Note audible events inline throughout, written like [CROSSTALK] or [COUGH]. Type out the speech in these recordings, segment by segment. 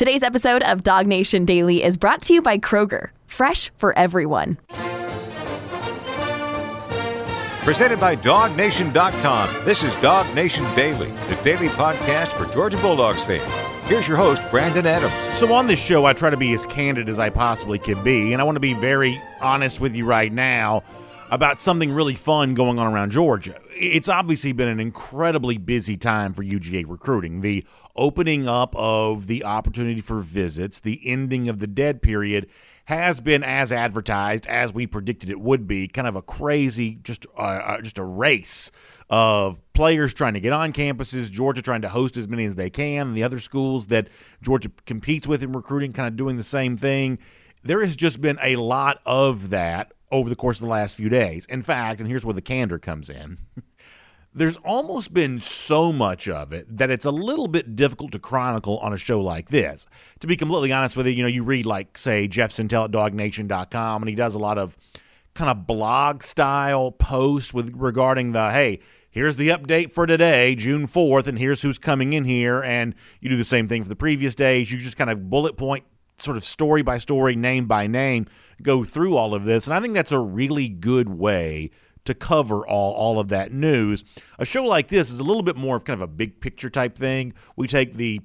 Today's episode of Dog Nation Daily is brought to you by Kroger, fresh for everyone. Presented by DogNation.com. This is Dog Nation Daily, the daily podcast for Georgia Bulldogs fans. Here's your host, Brandon Adams. So, on this show, I try to be as candid as I possibly can be, and I want to be very honest with you right now about something really fun going on around Georgia. It's obviously been an incredibly busy time for UGA recruiting. The opening up of the opportunity for visits, the ending of the dead period has been as advertised as we predicted it would be. Kind of a crazy, just uh, uh, just a race of players trying to get on campuses, Georgia trying to host as many as they can, and the other schools that Georgia competes with in recruiting kind of doing the same thing. There has just been a lot of that over the course of the last few days. In fact, and here's where the candor comes in. [LAUGHS] There's almost been so much of it that it's a little bit difficult to chronicle on a show like this. To be completely honest with you, you know, you read like say Jeff Sentell at dognation.com and he does a lot of kind of blog style posts with regarding the hey, here's the update for today, June 4th, and here's who's coming in here. And you do the same thing for the previous days. You just kind of bullet point sort of story by story, name by name, go through all of this. And I think that's a really good way to cover all, all of that news. A show like this is a little bit more of kind of a big picture type thing. We take the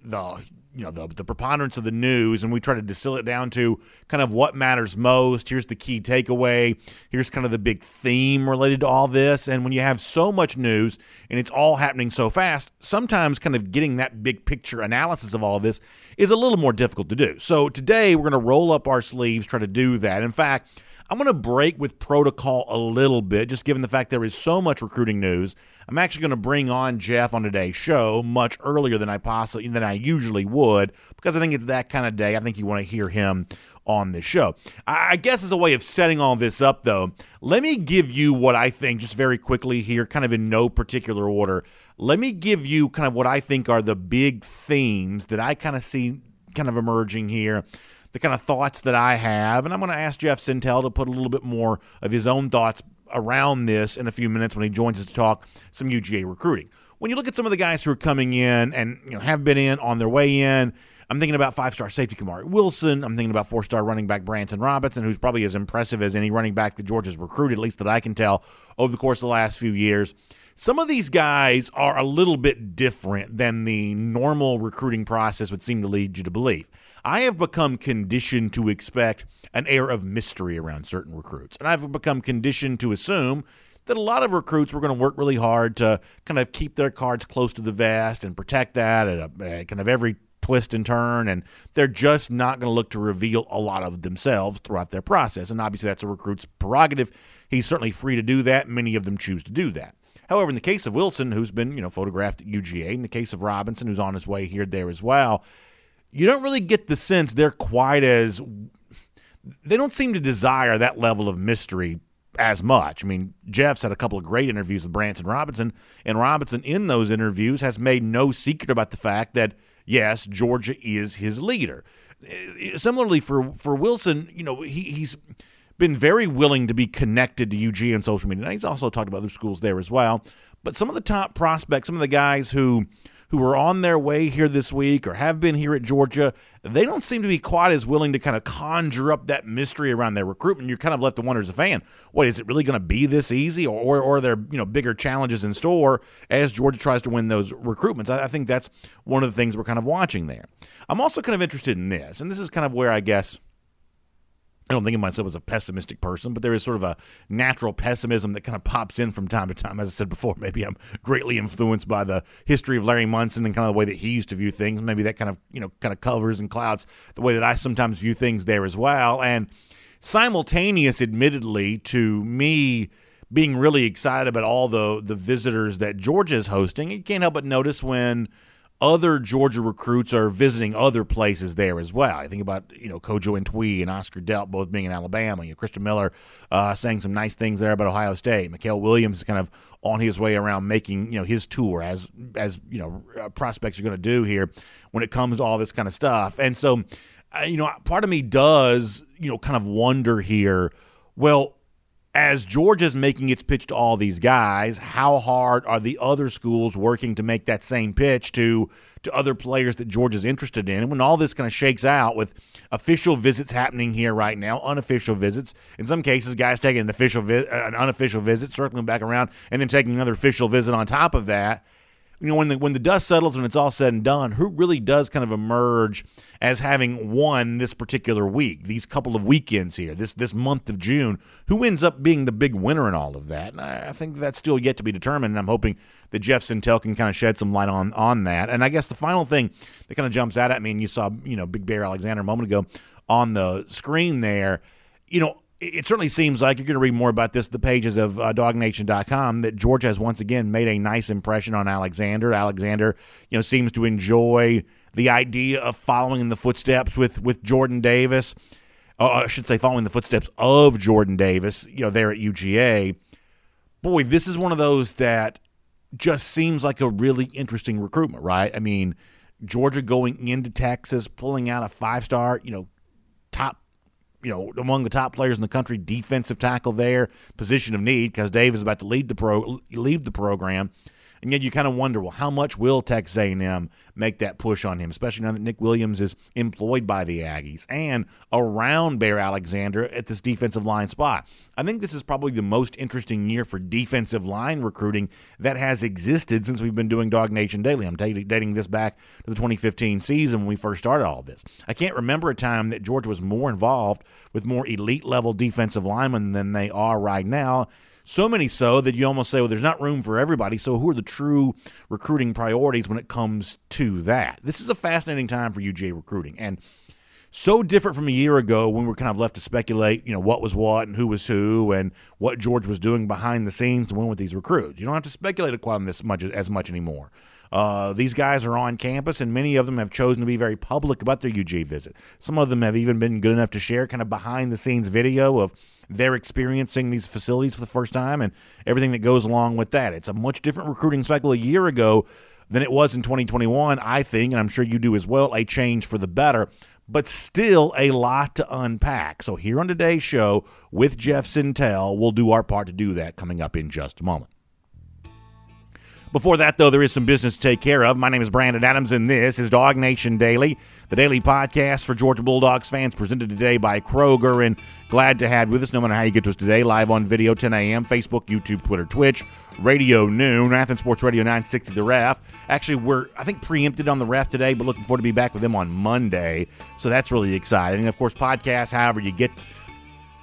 the you know the, the preponderance of the news and we try to distill it down to kind of what matters most. Here's the key takeaway. Here's kind of the big theme related to all this. And when you have so much news and it's all happening so fast sometimes kind of getting that big picture analysis of all of this is a little more difficult to do. So today we're going to roll up our sleeves try to do that. In fact I'm going to break with protocol a little bit, just given the fact there is so much recruiting news. I'm actually going to bring on Jeff on today's show much earlier than I possibly than I usually would, because I think it's that kind of day. I think you want to hear him on this show. I guess as a way of setting all this up, though, let me give you what I think, just very quickly here, kind of in no particular order. Let me give you kind of what I think are the big themes that I kind of see kind of emerging here the kind of thoughts that I have. And I'm going to ask Jeff Sentell to put a little bit more of his own thoughts around this in a few minutes when he joins us to talk some UGA recruiting. When you look at some of the guys who are coming in and you know have been in on their way in, I'm thinking about five star safety Kamari Wilson. I'm thinking about four star running back Branson Robinson, who's probably as impressive as any running back that Georgia's recruited, at least that I can tell, over the course of the last few years. Some of these guys are a little bit different than the normal recruiting process would seem to lead you to believe. I have become conditioned to expect an air of mystery around certain recruits, and I've become conditioned to assume that a lot of recruits were going to work really hard to kind of keep their cards close to the vest and protect that at, a, at kind of every twist and turn, and they're just not going to look to reveal a lot of themselves throughout their process. And obviously, that's a recruit's prerogative. He's certainly free to do that. Many of them choose to do that. However, in the case of Wilson, who's been you know photographed at UGA, in the case of Robinson, who's on his way here there as well, you don't really get the sense they're quite as they don't seem to desire that level of mystery as much. I mean, Jeff's had a couple of great interviews with Branson Robinson, and Robinson in those interviews has made no secret about the fact that yes, Georgia is his leader. Eh, similarly for for Wilson, you know, he, he's been very willing to be connected to UG on social media. Now, he's also talked about other schools there as well. But some of the top prospects, some of the guys who who are on their way here this week or have been here at Georgia, they don't seem to be quite as willing to kind of conjure up that mystery around their recruitment. You're kind of left to wonder as a fan, wait, is it really going to be this easy, or, or, or are there you know bigger challenges in store as Georgia tries to win those recruitments? I, I think that's one of the things we're kind of watching there. I'm also kind of interested in this, and this is kind of where I guess I don't think of myself as a pessimistic person, but there is sort of a natural pessimism that kind of pops in from time to time. As I said before, [LAUGHS] maybe I'm greatly influenced by the history of Larry Munson and kind of the way that he used to view things. Maybe that kind of, you know, kind of covers and clouds the way that I sometimes view things there as well. And simultaneous, admittedly, to me being really excited about all the the visitors that Georgia is hosting, you can't help but notice when – other Georgia recruits are visiting other places there as well. I think about you know Kojo Antwi and Oscar Delp both being in Alabama. You know Christian Miller uh, saying some nice things there about Ohio State. Mykel Williams is kind of on his way around making you know his tour as as you know uh, prospects are going to do here when it comes to all this kind of stuff. And so uh, you know part of me does you know kind of wonder here. Well, as Georgia's making its pitch to all these guys, how hard are the other schools working to make that same pitch to to other players that Georgia's interested in? And when all this kind of shakes out with official visits happening here right now, unofficial visits, in some cases, guys taking an official vi- an unofficial visit, circling back around, and then taking another official visit on top of that you know when the when the dust settles when it's all said and done who really does kind of emerge as having won this particular week these couple of weekends here this this month of June? Who ends up being the big winner in all of that? And I, I think that's still yet to be determined and I'm hoping that Jeff Sentell can kind of shed some light on on that. And I guess the final thing that kind of jumps out at me and you saw you know Big Bear Alexander a moment ago on the screen there you know it certainly seems like you're going to read more about this the pages of uh, dognation.com that Georgia has once again made a nice impression on Alexander. Alexander, you know, seems to enjoy the idea of following in the footsteps with with Jordan Davis. Uh, I should say following the footsteps of Jordan Davis, you know, there at UGA. Boy, this is one of those that just seems like a really interesting recruitment, right? I mean, Georgia going into Texas, pulling out a five-star, you know, top you know, among the top players in the country, defensive tackle there, position of need because Dave is about to lead the pro leave the program. And yet you kind of wonder, well, how much will Texas A&M make that push on him, especially now that Nick Williams is employed by the Aggies and around Bear Alexander at this defensive line spot. I think this is probably the most interesting year for defensive line recruiting that has existed since we've been doing Dog Nation Daily. I'm dating this back to the 2015 season when we first started all this. I can't remember a time that Georgia was more involved with more elite level defensive linemen than they are right now. So many so that you almost say, well, there's not room for everybody. So who are the true recruiting priorities when it comes to that? This is a fascinating time for UJ recruiting. And so different from a year ago when we are kind of left to speculate, you know, what was what and who was who and what George was doing behind the scenes to win with these recruits. You don't have to speculate quite on this much as much anymore. Uh, these guys are on campus, and many of them have chosen to be very public about their UG visit. Some of them have even been good enough to share kind of behind the scenes video of their experiencing these facilities for the first time and everything that goes along with that. It's a much different recruiting cycle a year ago than it was in 2021, I think, and I'm sure you do as well, a change for the better, but still a lot to unpack. So, here on today's show with Jeff Sentell, we'll do our part to do that coming up in just a moment. Before that, though, there is some business to take care of. My name is Brandon Adams, and this is Dog Nation Daily, the daily podcast for Georgia Bulldogs fans, presented today by Kroger. And glad to have you with us, no matter how you get to us today, live on video, 10 a.m., Facebook, YouTube, Twitter, Twitch, Radio Noon, Athens Sports Radio 960, The Ref. Actually, we're, I think, preempted on The Ref today, but looking forward to be back with them on Monday. So that's really exciting. And of course, podcasts, however you get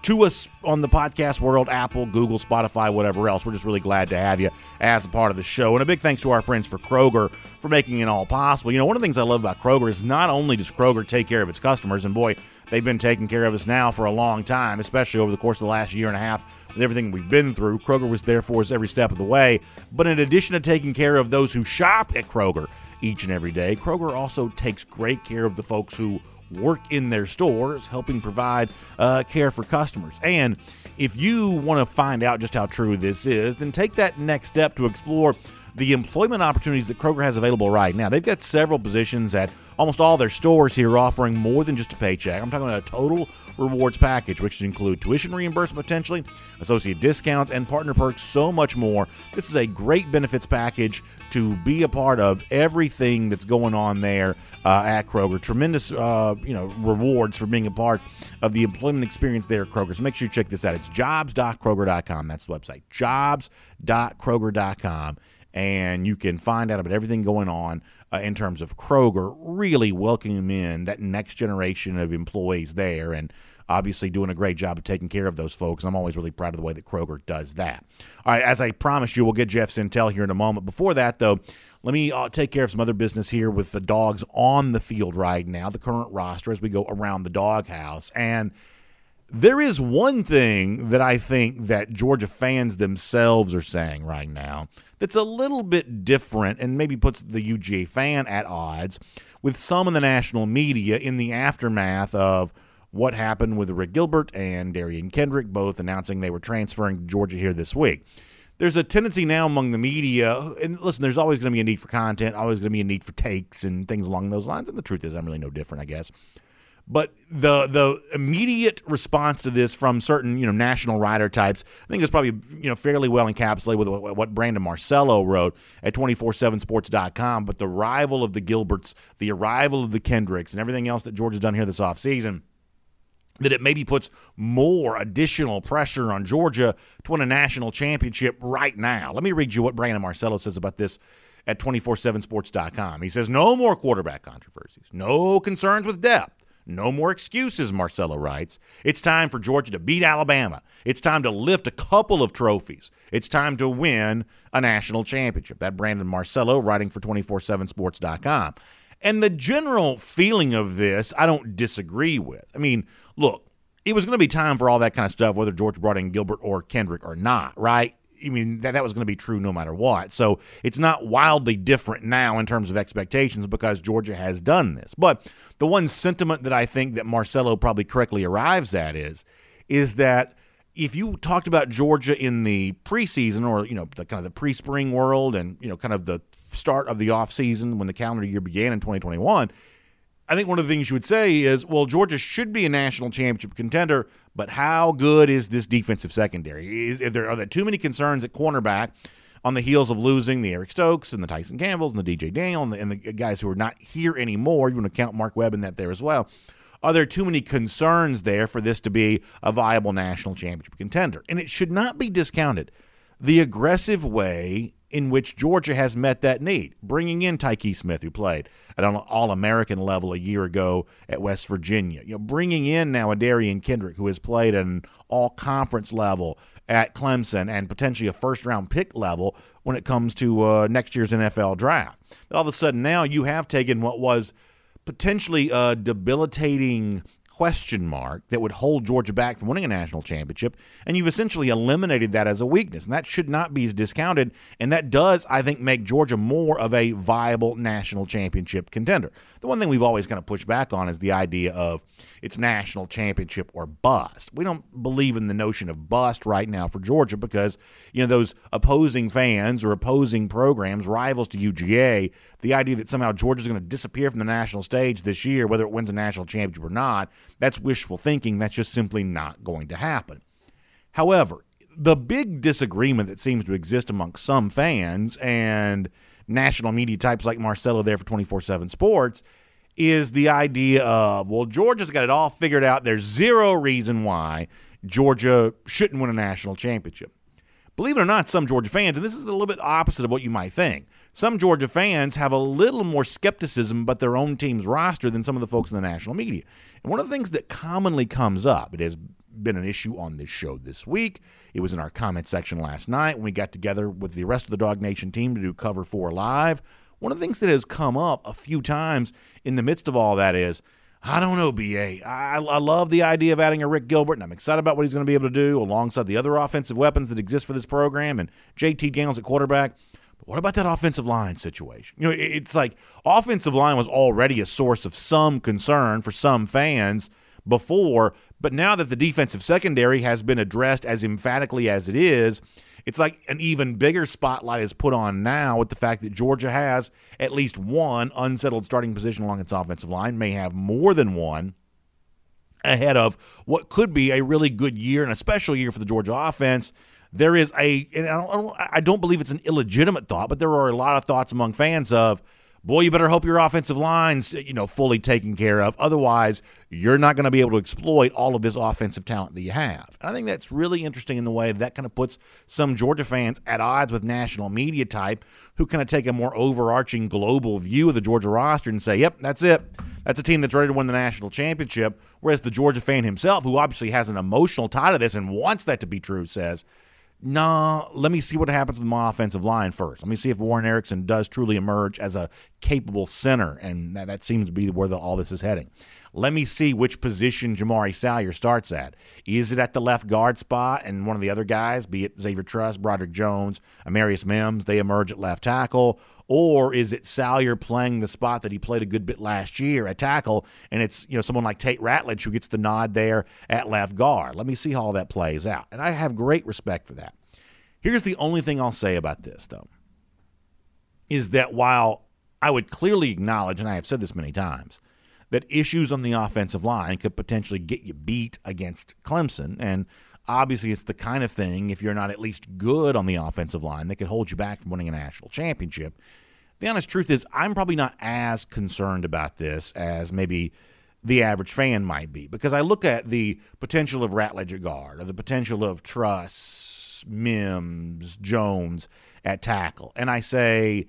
to us on the podcast world Apple, Google, Spotify, whatever else. We're just really glad to have you as a part of the show. And a big thanks to our friends for Kroger for making it all possible. You know, one of the things I love about Kroger is not only does Kroger take care of its customers, and boy, they've been taking care of us now for a long time, especially over the course of the last year and a half with everything we've been through. Kroger was there for us every step of the way. But in addition to taking care of those who shop at Kroger each and every day, Kroger also takes great care of the folks who work in their stores, helping provide uh, care for customers. And if you want to find out just how true this is, then take that next step to explore the employment opportunities that Kroger has available right now. They've got several positions at almost all their stores here offering more than just a paycheck. I'm talking about a total rewards package, which include tuition reimbursement potentially, associate discounts, and partner perks, so much more. This is a great benefits package to be a part of everything that's going on there uh, at Kroger. Tremendous, uh, you know, rewards for being a part of the employment experience there at Kroger. So make sure you check this out. It's jobs.kroger.com. That's the website. Jobs.kroger.com and you can find out about everything going on uh, in terms of Kroger, really welcoming in that next generation of employees there, and obviously doing a great job of taking care of those folks. I'm always really proud of the way that Kroger does that. All right, as I promised you, we'll get Jeff Sentell here in a moment. Before that, though, let me uh, take care of some other business here with the dogs on the field right now, the current roster as we go around the doghouse, and – there is one thing that I think that Georgia fans themselves are saying right now that's a little bit different and maybe puts the UGA fan at odds with some in the national media in the aftermath of what happened with Arik Gilbert and Derion Kendrick, both announcing they were transferring to Georgia here this week. There's a tendency now among the media, and listen, there's always going to be a need for content, always going to be a need for takes and things along those lines. And the truth is, I'm really no different, I guess. But the the immediate response to this from certain you know national writer types, I think is probably you know fairly well encapsulated with what Brandon Marcello wrote at 247sports.com. But the arrival of the Gilberts, the arrival of the Kendricks, and everything else that Georgia's done here this offseason – that it maybe puts more additional pressure on Georgia to win a national championship right now. Let me read you what Brandon Marcello says about this at 247sports.com. He says, No more quarterback controversies, no concerns with depth, no more excuses, Marcello writes. It's time for Georgia to beat Alabama. It's time to lift a couple of trophies. It's time to win a national championship. That Brandon Marcello writing for 247sports.com. And the general feeling of this, I don't disagree with. I mean, look, it was going to be time for all that kind of stuff, whether George brought in Gilbert or Kendrick or not, right? I mean, that, that was going to be true no matter what. So it's not wildly different now in terms of expectations because Georgia has done this. But the one sentiment that I think that Marcello probably correctly arrives at is, is that if you talked about Georgia in the preseason or, you know, the kind of the pre-spring world and, you know, kind of the start of the offseason when the calendar year began in 2021, I think one of the things you would say is, well, Georgia should be a national championship contender, but how good is this defensive secondary? Is, there are there too many concerns at cornerback on the heels of losing the Eric Stokes and the Tyson Campbells and the DJ Daniel and the, and the guys who are not here anymore? You want to count Mark Webb in that there as well. Are there too many concerns there for this to be a viable national championship contender? And it should not be discounted. The aggressive way in which Georgia has met that need, bringing in Tykee Smith, who played at an All-American level a year ago at West Virginia. You know, bringing in now a Derion Kendrick, who has played at an All-Conference level at Clemson and potentially a first-round pick level when it comes to uh, next year's NFL draft. All of a sudden, now you have taken what was potentially a debilitating question mark that would hold Georgia back from winning a national championship, and you've essentially eliminated that as a weakness. And that should not be discounted, and that does, I think, make Georgia more of a viable national championship contender. The one thing we've always kind of pushed back on is the idea of it's national championship or bust. We don't believe in the notion of bust right now for Georgia because, you know, those opposing fans or opposing programs, rivals to UGA, the idea that somehow Georgia's going to disappear from the national stage this year, whether it wins a national championship or not, that's wishful thinking. That's just simply not going to happen. However, the big disagreement that seems to exist among some fans and national media types like Marcello there for 24 7 Sports is the idea of, well, Georgia's got it all figured out. There's zero reason why Georgia shouldn't win a national championship. Believe it or not, some Georgia fans, and this is a little bit opposite of what you might think, some Georgia fans have a little more skepticism about their own team's roster than some of the folks in the national media. And one of the things that commonly comes up, it has been an issue on this show this week. It was in our comment section last night when we got together with the rest of the Dog Nation team to do Cover 4 Live. One of the things that has come up a few times in the midst of all that is I don't know, BA. I, I love the idea of adding a Rick Gilbert, and I'm excited about what he's going to be able to do alongside the other offensive weapons that exist for this program and JT Daniels at quarterback. But what about that offensive line situation? You know, it's like offensive line was already a source of some concern for some fans before, but now that the defensive secondary has been addressed as emphatically as it is, it's like an even bigger spotlight is put on now with the fact that Georgia has at least one unsettled starting position along its offensive line, may have more than one ahead of what could be a really good year and a special year for the Georgia offense. There is a, and I don't, I don't believe it's an illegitimate thought, but there are a lot of thoughts among fans of, boy, you better hope your offensive line's you know fully taken care of. Otherwise, you're not going to be able to exploit all of this offensive talent that you have. And I think that's really interesting in the way that kind of puts some Georgia fans at odds with national media type who kind of take a more overarching global view of the Georgia roster and say, "Yep, that's it." That's a team that's ready to win the national championship. Whereas the Georgia fan himself, who obviously has an emotional tie to this and wants that to be true, says, nah, let me see what happens with my offensive line first. Let me see if Warren Ericson does truly emerge as a capable center, and that, that seems to be where the, all this is heading. Let me see which position Jamari Salyer starts at. Is it at the left guard spot and one of the other guys, be it Xavier Truss, Broderick Jones, Amarius Mims, they emerge at left tackle? Or is it Salyer playing the spot that he played a good bit last year at tackle, and it's you know someone like Tate Ratledge who gets the nod there at left guard? Let me see how all that plays out. And I have great respect for that. Here's the only thing I'll say about this, though, is that while I would clearly acknowledge, and I have said this many times, that issues on the offensive line could potentially get you beat against Clemson. And obviously, it's the kind of thing, if you're not at least good on the offensive line, that could hold you back from winning a national championship. The honest truth is, I'm probably not as concerned about this as maybe the average fan might be because I look at the potential of Ratledge at guard or the potential of Truss, Mims, Jones at tackle, and I say,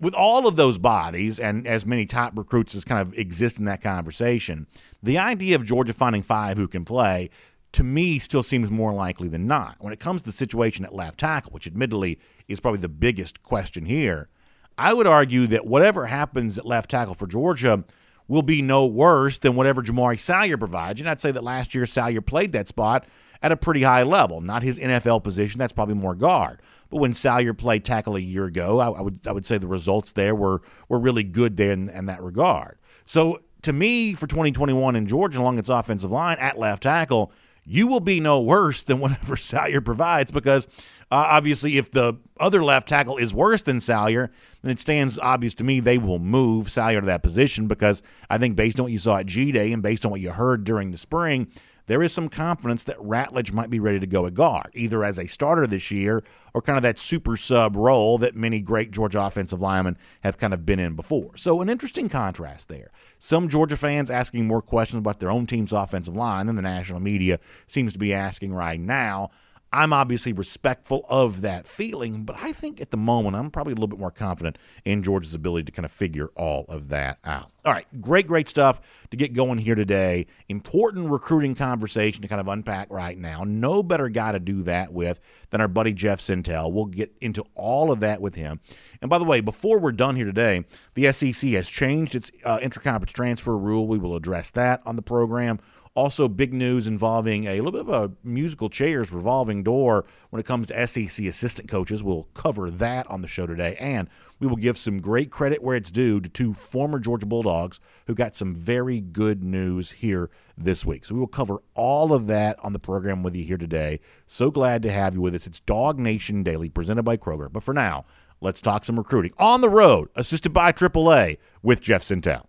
with all of those bodies and as many top recruits as kind of exist in that conversation, the idea of Georgia finding five who can play to me still seems more likely than not. When it comes to the situation at left tackle, which admittedly is probably the biggest question here, I would argue that whatever happens at left tackle for Georgia will be no worse than whatever Jamari Salyer provides. And I'd say that last year Salyer played that spot at a pretty high level. Not his NFL position, that's probably more guard. But when Salyer played tackle a year ago, I, I would I would say the results there were were really good there in, in that regard. So to me, for 2021 in Georgia along its offensive line at left tackle, you will be no worse than [LAUGHS] whatever Salyer provides because uh, obviously if the other left tackle is worse than Salyer, then it stands obvious to me they will move Salyer to that position because I think based on what you saw at G Day and based on what you heard during the spring, there is some confidence that Ratledge might be ready to go at guard, either as a starter this year or kind of that super sub role that many great Georgia offensive linemen have kind of been in before. So, an interesting contrast there. Some Georgia fans asking more questions about their own team's offensive line than the national media seems to be asking right now. I'm obviously respectful of that feeling, but I think at the moment I'm probably a little bit more confident in George's ability to kind of figure all of that out. All right, great, great stuff to get going here today. Important recruiting conversation to kind of unpack right now. No better guy to do that with than our buddy Jeff Sentell. We'll get into all of that with him. And by the way, before we're done here today, the SEC has changed its uh, interconference transfer rule. We will address that on the program. Also, big news involving a little bit of a musical chairs revolving door when it comes to SEC assistant coaches. We'll cover that on the show today. And we will give some great credit where it's due to two former Georgia Bulldogs who got some very good news here this week. So we will cover all of that on the program with you here today. So glad to have you with us. It's Dog Nation Daily presented by Kroger. But for now, let's talk some recruiting. On the road, assisted by AAA with Jeff Sentell.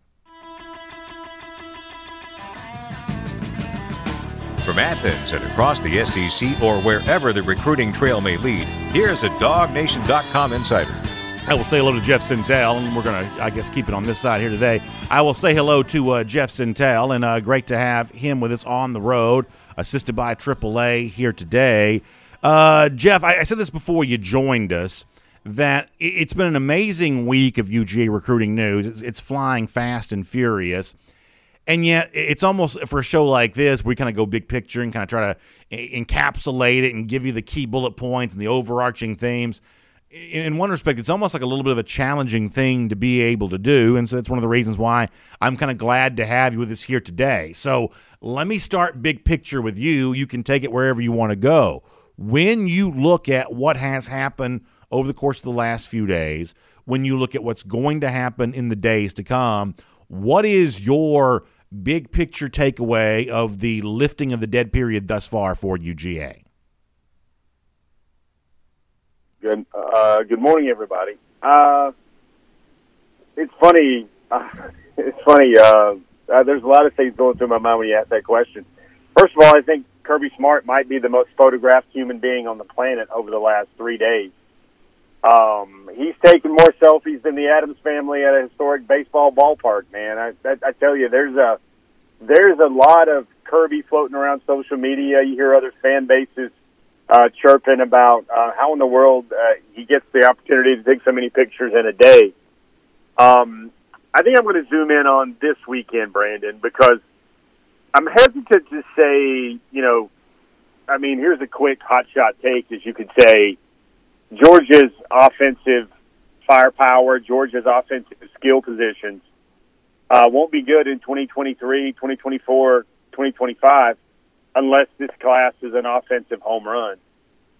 Athens and across the SEC or wherever the recruiting trail may lead, here's a DogNation.com insider. I will say hello to Jeff Sentell, and we're going to, I guess, keep it on this side here today. I will say hello to uh, Jeff Sentell, and uh, great to have him with us on the road, assisted by AAA here today. Uh, Jeff, I, I, said this before you joined us that it's been an amazing week of UGA recruiting news. It's, it's flying fast and furious. And yet, it's almost for a show like this, we kind of go big picture and kind of try to encapsulate it and give you the key bullet points and the overarching themes. In one respect, it's almost like a little bit of a challenging thing to be able to do. And so that's one of the reasons why I'm kind of glad to have you with us here today. So let me start big picture with you. You can take it wherever you want to go. When you look at what has happened over the course of the last few days, when you look at what's going to happen in the days to come, what is your big picture takeaway of the lifting of the dead period thus far for UGA? Good. Uh, good morning, everybody. Uh, it's funny. Uh, [LAUGHS] it's funny. Uh, uh, there's a lot of things going through my mind when you ask that question. First of all, I think Kirby Smart might be the most photographed human being on the planet over the last three days. Um, he's taken more selfies than the Adams family at a historic baseball ballpark. Man, I, I, I tell you, there's a there's a lot of Kirby floating around social media. You hear other fan bases uh, chirping about uh, how in the world uh, he gets the opportunity to take so many pictures in a day. Um, I think I'm going to zoom in on this weekend, Brandon, because I'm hesitant to say, you know, I mean, here's a quick hot shot take, as you could say Georgia's offensive firepower, Georgia's offensive skill positions uh, won't be good in 2023, 2024, 2025 unless this class is an offensive home run.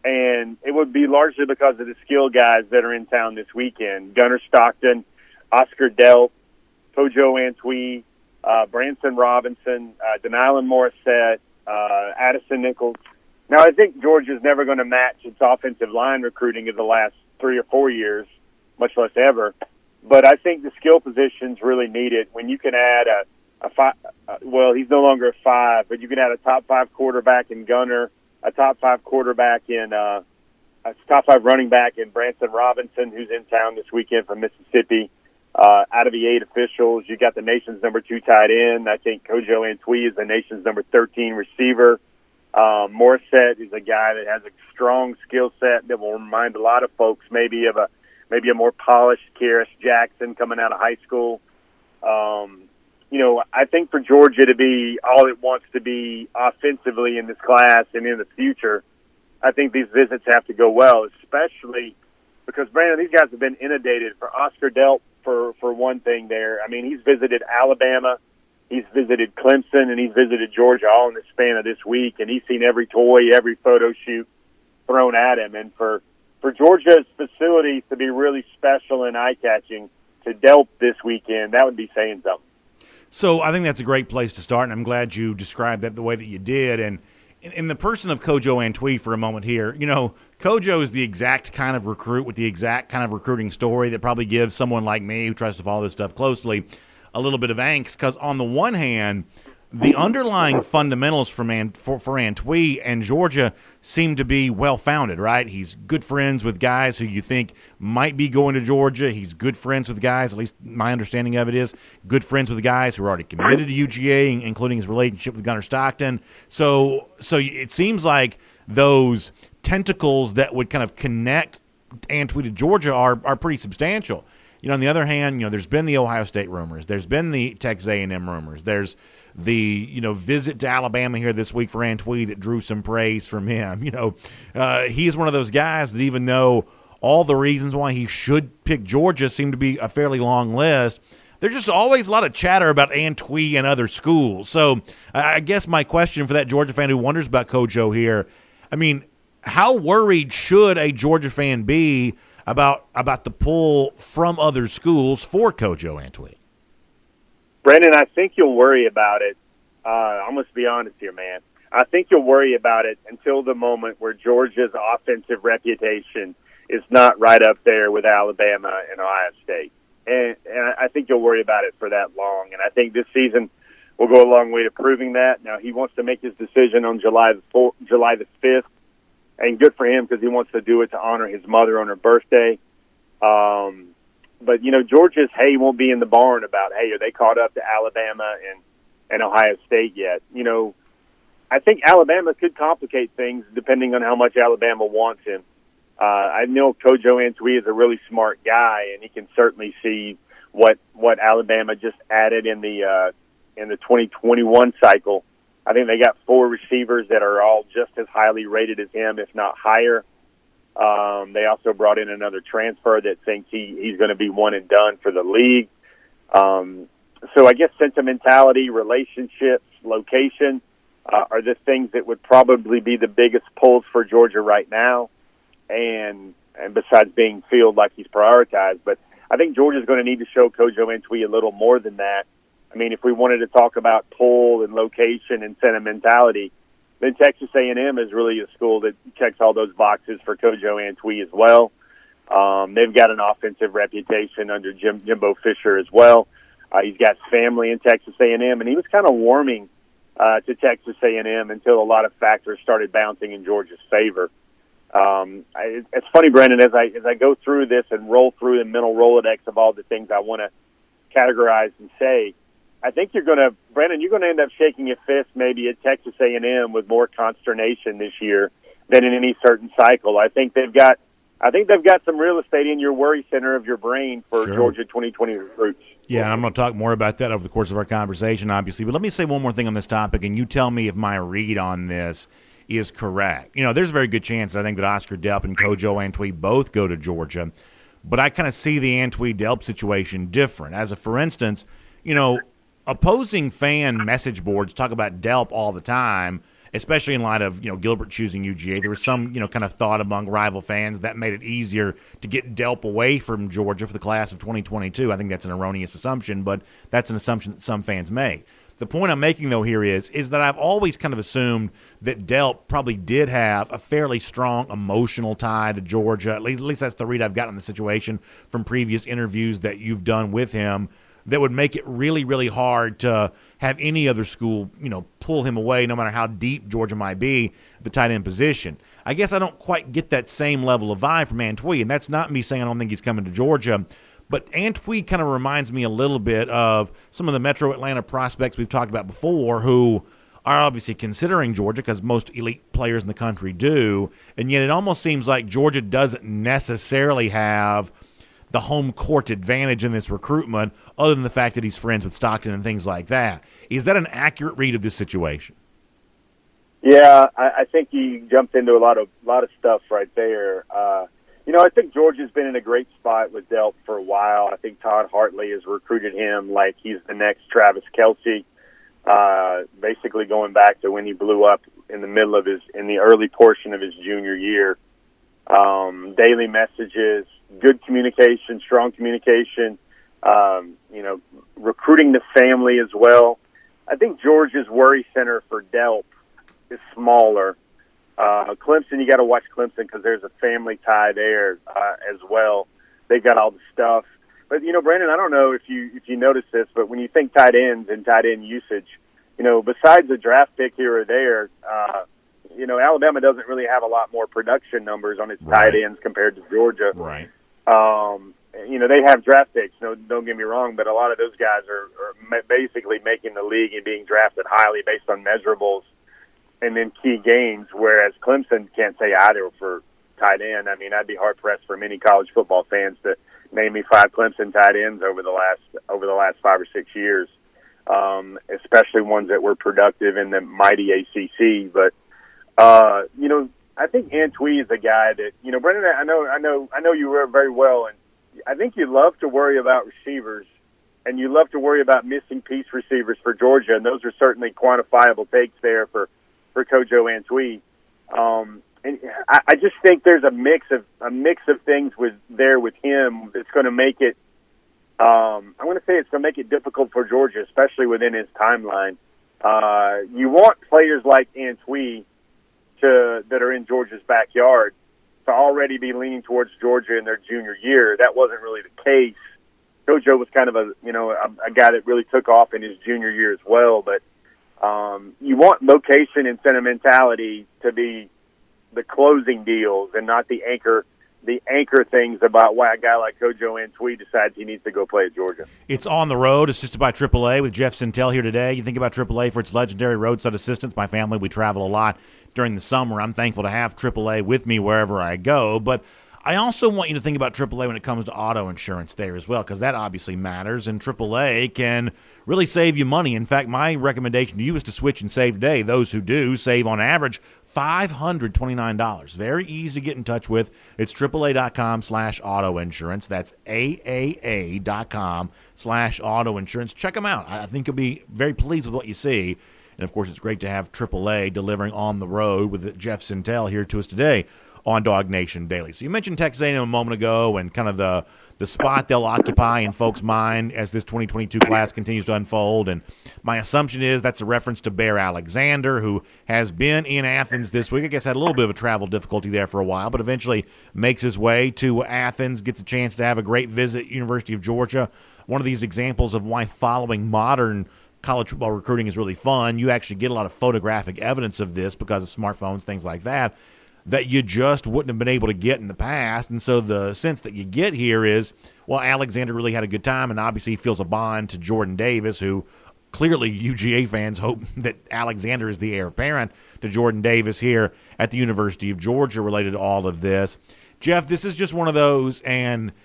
And it would be largely because of the skill guys that are in town this weekend. Gunner Stockton, Oscar Delp, Kojo Antwi, uh, Branson Robinson, uh, De'Nylon Morrissette, uh, Addison Nichols. Now, I think Georgia's never going to match its offensive line recruiting of the last three or four years, much less ever. but I think the skill positions really need it. When you can add a a five, uh, well, he's no longer a five, but you can add a top five quarterback in Gunner, a top five quarterback in uh, a top five running back in Branson Robinson, who's in town this weekend from Mississippi. Uh, out of the eight officials, you got the nation's number two tight end. I think Kojo Antwi is the nation's number 13 receiver. Um, Morrissette is a guy that has a strong skill set that will remind a lot of folks maybe of a maybe a more polished Kearis Jackson coming out of high school. Um, you know, I think for Georgia to be all it wants to be offensively in this class and in the future, I think these visits have to go well, especially because Brandon, these guys have been inundated for Oscar Delp for for one thing. There, I mean, he's visited Alabama, he's visited Clemson, and he's visited Georgia all in the span of this week, and he's seen every toy, every photo shoot thrown at him. And for for Georgia's facilities to be really special and eye catching to Delp this weekend, that would be saying something. So I think that's a great place to start, and I'm glad you described that the way that you did. And in, the person of Kojo Antwi for a moment here, you know, Kojo is the exact kind of recruit with the exact kind of recruiting story that probably gives someone like me who tries to follow this stuff closely a little bit of angst. Because on the one hand, the underlying fundamentals for, Man, for, for Antwi and Georgia seem to be well founded, right? He's good friends with guys who you think might be going to Georgia. He's good friends with guys, at least my understanding of it is, good friends with guys who are already committed to UGA, including his relationship with Gunner Stockton. So, so it seems like those tentacles that would kind of connect Antwi to Georgia are, are pretty substantial. You know, on the other hand, you know, there's been the Ohio State rumors, there's been the Texas A&M rumors, there's the you know visit to Alabama here this week for Antwi that drew some praise from him. [LAUGHS] You know, uh, he's one of those guys that even though all the reasons why he should pick Georgia seem to be a fairly long list. There's just always a lot of chatter about Antwi and other schools. So I guess my question for that Georgia fan who wonders about Kojo here, I mean, how worried should a Georgia fan be about about the pull from other schools for Kojo Antwi? Brandon, I think you'll worry about it. Uh, I'm going to be honest here, man. I think you'll worry about it until the moment where Georgia's offensive reputation is not right up there with Alabama and Ohio State. And, and I think you'll worry about it for that long. And I think this season will go a long way to proving that. Now he wants to make his decision on July the 4th, July the fifth, and good for him because he wants to do it to honor his mother on her birthday. Um, but you know, Georgia's hay won't be in the barn about hey, are they caught up to Alabama and and Ohio State yet? You know, I think Alabama could complicate things depending on how much Alabama wants him. Uh, I know Kojo Antwi is a really smart guy, and he can certainly see what what Alabama just added in the uh, in the 2021 cycle. I think they got four receivers that are all just as highly rated as him, if not higher. Um, they also brought in another transfer that thinks he, he's going to be one and done for the league. Um, so I guess sentimentality, relationships, location uh, are the things that would probably be the biggest pulls for Georgia right now. And and besides being field like he's prioritized, but I think Georgia's going to need to show Kojo Antwi a little more than that. I mean, if we wanted to talk about pull and location and sentimentality, then Texas A&M is really a school that checks all those boxes for Kojo Antwi as well. Um, they've got an offensive reputation under Jim, Jimbo Fisher as well. Uh, he's got family in Texas A&M, and he was kind of warming uh, to Texas A&M until a lot of factors started bouncing in Georgia's favor. Um, I, it's funny, Brendan, as I as I go through this and roll through the mental rolodex of all the things I want to categorize and say. I think you're going to, Brandon, you're going to end up shaking your fist maybe at Texas A&M with more consternation this year than in any certain cycle. I think they've got, I think they've got some real estate in your worry center of your brain for sure. Georgia 2020 recruits. Yeah, and I'm going to talk more about that over the course of our conversation, obviously. But let me say one more thing on this topic, and you tell me if my read on this is correct. You know, there's a very good chance I think that Oscar Delp and Kojo Antwi both go to Georgia, but I kind of see the Antwi Delp situation different. As a for instance, you know, opposing fan message boards talk about Delp all the time especially in light of you know Gilbert choosing UGA. There was some you know kind of thought among rival fans that made it easier to get Delp away from Georgia for the class of 2022. I think that's an erroneous assumption, but that's an assumption that some fans make. The point I'm making though here is is that I've always kind of assumed that Delp probably did have a fairly strong emotional tie to Georgia. At least, at least that's the read I've gotten in the situation from previous interviews that you've done with him that would make it really, really hard to have any other school, you know, pull him away, no matter how deep Georgia might be, the tight end position. I guess I don't quite get that same level of vibe from Antwi, and that's not me saying I don't think he's coming to Georgia. But Antwi kind of reminds me a little bit of some of the Metro Atlanta prospects we've talked about before who are obviously considering Georgia because most elite players in the country do. And yet it almost seems like Georgia doesn't necessarily have – the home court advantage in this recruitment, other than the fact that he's friends with Stockton and things like that. Is that an accurate read of this situation? Yeah, I, I think he jumped into a lot of lot of stuff right there. Uh, you know, I think Georgia's been in a great spot with Delp for a while. I think Todd Hartley has recruited him like he's the next Travis Kelce. Uh, basically, going back to when he blew up in the middle of his in the early portion of his junior year. Um, daily messages, good communication, strong communication. Um, you know, recruiting the family as well. I think Georgia's worry center for Delp is smaller. Uh, Clemson, you got to watch Clemson because there's a family tie there uh, as well. They've got all the stuff. But you know, Brandon, I don't know if you if you notice this, but when you think tight ends and tight end usage, you know, besides a draft pick here or there, uh, you know, Alabama doesn't really have a lot more production numbers on its right. tight ends compared to Georgia. Right. Um, you know, they have draft picks. No, don't get me wrong, but a lot of those guys are, are basically making the league and being drafted highly based on measurables and then key games. Whereas Clemson can't say either for tight end. I mean, I'd be hard pressed for many college football fans to name me five Clemson tight ends over the last over the last five or six years, um, especially ones that were productive in the mighty ACC. But uh, you know, I think Antwi is a guy that you know, Brendan. I know, I know, I know you very well, and I think you love to worry about receivers, and you love to worry about missing piece receivers for Georgia, and those are certainly quantifiable takes there for for Kojo Antwi. Um, and I, I just think there's a mix of a mix of things with there with him that's going to make it. Um, I'm going to say it's going to make it difficult for Georgia, especially within his timeline. Uh, you want players like Antwi to that are in Georgia's backyard to already be leaning towards Georgia in their junior year. That wasn't really the case. Kojo was kind of a you know a, a guy that really took off in his junior year as well. But um, you want location and sentimentality to be the closing deals and not the anchor the anchor things about why a guy like Kojo Antwi decides he needs to go play at Georgia. It's on the road, assisted by AAA with Jeff Sentell here today. You think about AAA for its legendary roadside assistance. My family, we travel a lot during the summer. I'm thankful to have AAA with me wherever I go. But I also want you to think about AAA when it comes to auto insurance there as well, because that obviously matters, and AAA can really save you money. In fact, my recommendation to you is to switch and save today. Those who do save on average $529. Very easy to get in touch with. It's AAA.com slash auto insurance. That's AAA.com slash auto insurance. Check them out. I think you'll be very pleased with what you see. And of course, it's great to have AAA delivering on the road with Jeff Sentell here to us today on Dog Nation Daily. So you mentioned Texas A&M a moment ago and kind of the the spot they'll occupy in folks' mind as this 2022 class continues to unfold. And my assumption is that's a reference to Bear Alexander, who has been in Athens this week. I guess had a little bit of a travel difficulty there for a while, but eventually makes his way to Athens, gets a chance to have a great visit University of Georgia. One of these examples of why following modern college football recruiting is really fun. You actually get a lot of photographic evidence of this because of smartphones, things like that that you just wouldn't have been able to get in the past. And so the sense that you get here is, well, Alexander really had a good time, and obviously he feels a bond to Jordan Davis, who clearly UGA fans [LAUGHS] hope that Alexander is the heir apparent to Jordan Davis here at the University of Georgia related to all of this. Jeff, this is just one of those, and –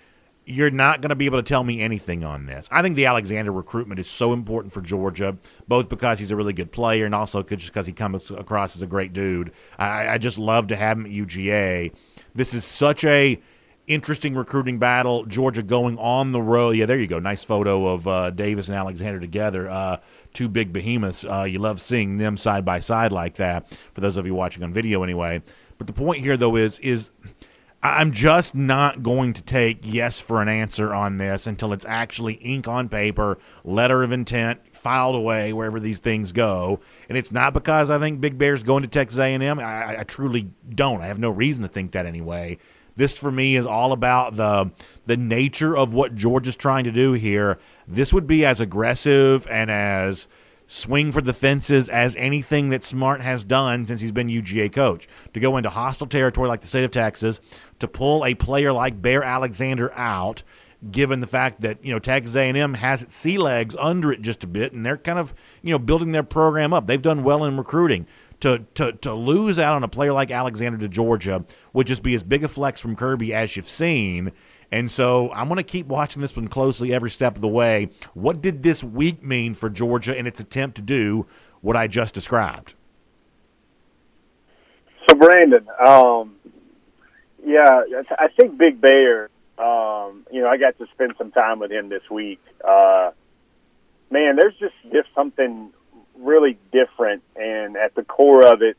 you're not going to be able to tell me anything on this. I think the Alexander recruitment is so important for Georgia, both because he's a really good player and also just because he comes across as a great dude. I, I just love to have him at UGA. This is such a interesting recruiting battle. Georgia going on the road. Yeah, there you go. Nice photo of uh, Davis and Alexander together. Uh, two big behemoths. Uh, you love seeing them side by side like that. For those of you watching on video, anyway. But the point here, though, is is I'm just not going to take yes for an answer on this until it's actually ink on paper, letter of intent, filed away wherever these things go. And it's not because I think Big Bear's going to Texas A&M. I, I truly don't. I have no reason to think that anyway. This for me is all about the the nature of what Georgia's trying to do here. This would be as aggressive and as swing for the fences as anything that Smart has done since he's been UGA coach. To go into hostile territory like the state of Texas, to pull a player like Bear Alexander out, given the fact that you know Texas A&M has its sea legs under it just a bit, and they're kind of you know building their program up. They've done well in recruiting. To, to, to lose out on a player like Alexander to Georgia would just be as big a flex from Kirby as you've seen. And so I'm going to keep watching this one closely every step of the way. What did this week mean for Georgia in its attempt to do what I just described? So, Brandon, um, yeah, I think Big Bear, um, you know, I got to spend some time with him this week. Uh, man, there's just, just something really different and at the core of it,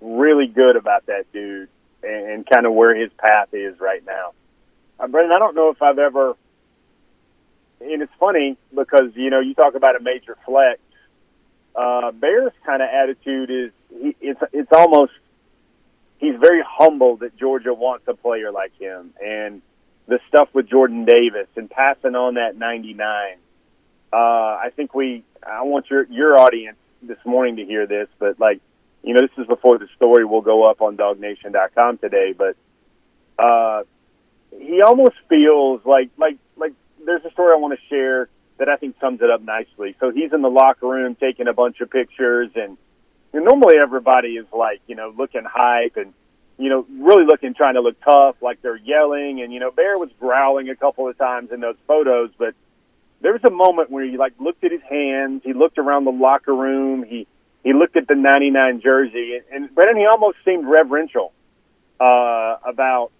really good about that dude and, and kind of where his path is right now. Uh, Brandon, I don't know if I've ever, and it's funny because you know you talk about a major flex. Uh, Bear's kind of attitude is he, it's it's almost he's very humble that Georgia wants a player like him, and the stuff with Jordan Davis and passing on that 99. Uh, I think we I want your your audience this morning to hear this, but like you know this is before the story will go up on DawgNation.com today, but. Uh, he almost feels like like like there's a story I want to share that I think sums it up nicely. So he's in the locker room taking a bunch of pictures, and you know, normally everybody is like you know looking hype and you know really looking trying to look tough, like they're yelling, and you know Bear was growling a couple of times in those photos, but there was a moment where he like looked at his hands, he looked around the locker room, he he looked at the 99 jersey, and, and Brandon he almost seemed reverential uh, about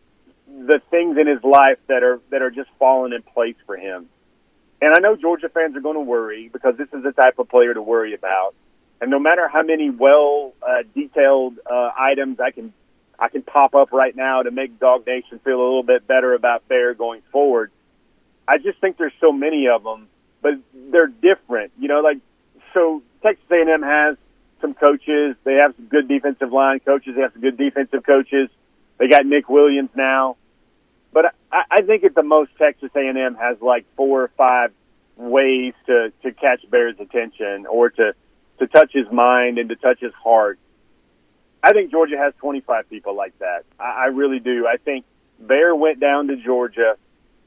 the things in his life that are that are just falling in place for him. And I know Georgia fans are going to worry because this is the type of player to worry about. And no matter how many well uh, detailed uh, items I can I can pop up right now to make DawgNation feel a little bit better about Bear going forward, I just think there's so many of them, but they're different. You know, like so Texas A&M has some coaches. They have some good defensive line coaches. They have some good defensive coaches. They got Nick Williams now. But I, I think at the most, Texas A&M has like four or five ways to to catch Bear's attention or to to touch his mind and to touch his heart. I think Georgia has 25 people like that. I, I really do. I think Bear went down to Georgia.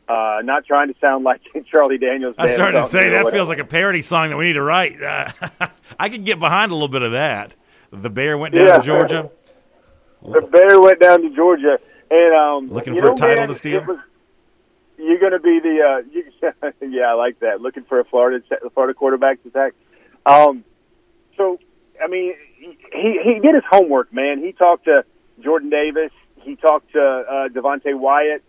Uh, not trying to sound like [LAUGHS] Charlie Daniels. I started to say that feels like a parody song that we need to write. Uh, [LAUGHS] I could get behind a little bit of that. The Bear went down yeah. to Georgia. The Bear went down to Georgia and um, looking for know, a title man, to steal. Was, you're going to be the uh, you, [LAUGHS] yeah, I like that. Looking for a Florida Florida quarterback to attack. Um, so I mean, he he did his homework, man. He talked to Jordan Davis. He talked to uh, Devonte Wyatt,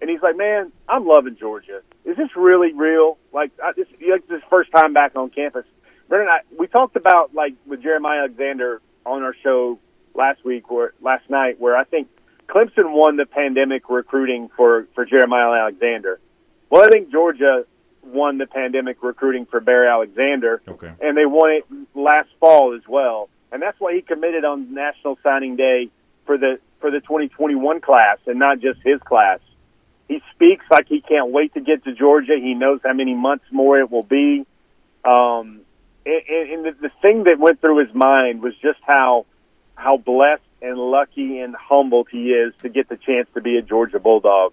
and he's like, "Man, I'm loving Georgia. Is this really real? Like, I, this like this first time back on campus." Brandon, I, we talked about like with Jeremiah Alexander on our show last week or last night, where I think Clemson won the pandemic recruiting for, for Jeremiah Alexander. Well, I think Georgia won the pandemic recruiting for Bear Alexander, okay. and they won it last fall as well. And that's why he committed on National Signing Day for the for the 2021 class and not just his class. He speaks like he can't wait to get to Georgia. He knows how many months more it will be. Um, and, and the, the thing that went through his mind was just how how blessed and lucky and humbled he is to get the chance to be a Georgia Bulldog.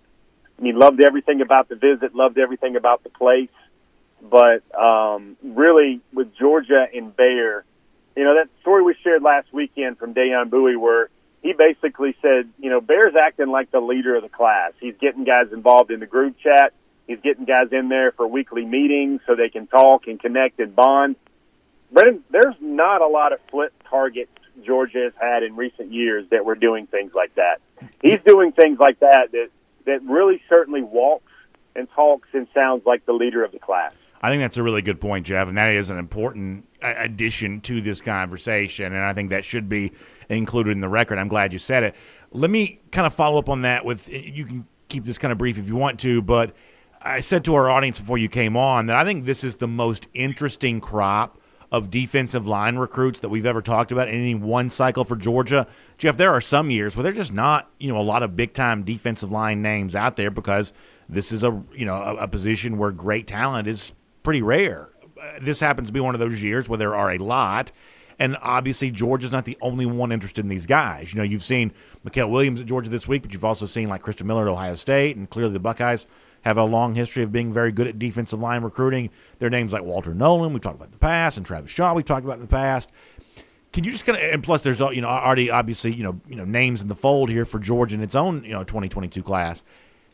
He loved everything about the visit, loved everything about the place, but um, really with Georgia and Bear, you know that story we shared last weekend from Dayon Bowie, where he basically said, you know, Bear's acting like the leader of the class. He's getting guys involved in the group chat. He's getting guys in there for weekly meetings so they can talk and connect and bond. Brandon, there's not a lot of flip targets Georgia has had in recent years that were doing things like that. He's doing things like that that that really certainly walks and talks and sounds like the leader of the class. I think that's a really good point, Jeff, and that is an important addition to this conversation, and I think that should be included in the record. I'm glad you said it. Let me kind of follow up on that with you can keep this kind of brief if you want to, but I said to our audience before you came on that I think this is the most interesting crop of defensive line recruits that we've ever talked about in any one cycle for Georgia. Jeff, there are some years where there's just not, you know, a lot of big time defensive line names out there because this is a, you know, a, a position where great talent is pretty rare. This happens to be one of those years where there are a lot. And obviously, Georgia's not the only one interested in these guys. You know, you've seen Mykel Williams at Georgia this week, but you've also seen like Christian Miller at Ohio State, and clearly the Buckeyes have a long history of being very good at defensive line recruiting. Their names like Walter Nolan, we've talked about in the past, and Travis Shaw, we've talked about in the past. Can you just kind of and plus there's you know already obviously you know you know names in the fold here for Georgia in its own you know 2022 class.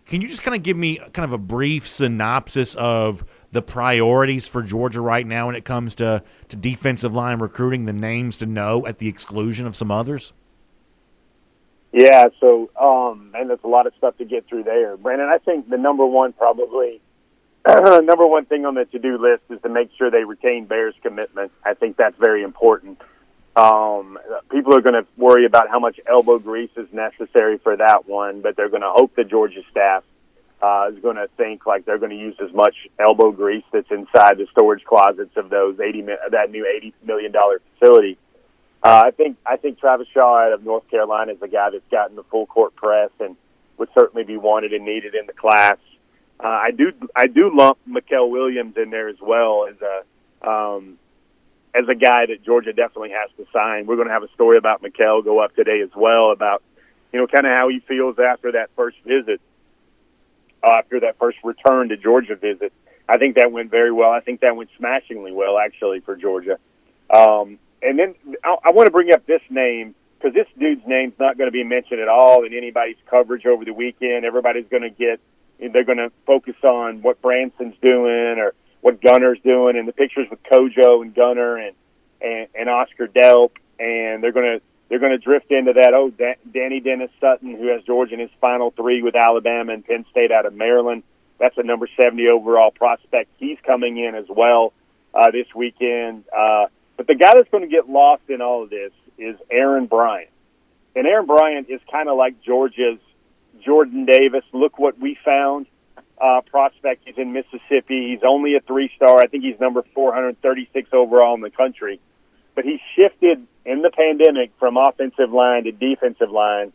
Can you just kind of give me kind of a brief synopsis of the priorities for Georgia right now when it comes to, to defensive line recruiting, the names to know at the exclusion of some others? Yeah, so um, and there's a lot of stuff to get through there, Brandon. I think the number one probably [CLEARS THROAT] number one thing on the to-do list is to make sure they retain Bears' commitment. I think that's very important. Um, people are going to worry about how much elbow grease is necessary for that one, but they're going to hope the Georgia staff uh, is going to think like they're going to use as much elbow grease that's inside the storage closets of those eighty that new eighty million dollar facility. Uh, I think I think Travis Shaw out of North Carolina is a guy that's gotten the full court press and would certainly be wanted and needed in the class. Uh, I do I do lump Mykel Williams in there as well as a um, as a guy that Georgia definitely has to sign. We're going to have a story about Mykel go up today as well about you know kind of how he feels after that first visit uh, after that first return to Georgia visit. I think that went very well. I think that went smashingly well, actually, for Georgia. Um, and then I, I want to bring up this name because this dude's name's not going to be mentioned at all in anybody's coverage over the weekend. Everybody's going to get, they're going to focus on what Branson's doing or what Gunner's doing, and the pictures with Kojo and Gunner and and, and Oscar Delp, and they're going to they're going to drift into that. Oh, da- Danny Dennis Sutton, who has Georgia in his final three with Alabama and Penn State out of Maryland. That's a number 70 overall prospect. He's coming in as well uh, this weekend. Uh, but the guy that's going to get lost in all of this is Aaron Bryant. And Aaron Bryant is kind of like Georgia's Jordan Davis. Look what we found. Uh, prospect. He's in Mississippi. He's only a three star. I think he's number 436 overall in the country. But he shifted in the pandemic from offensive line to defensive line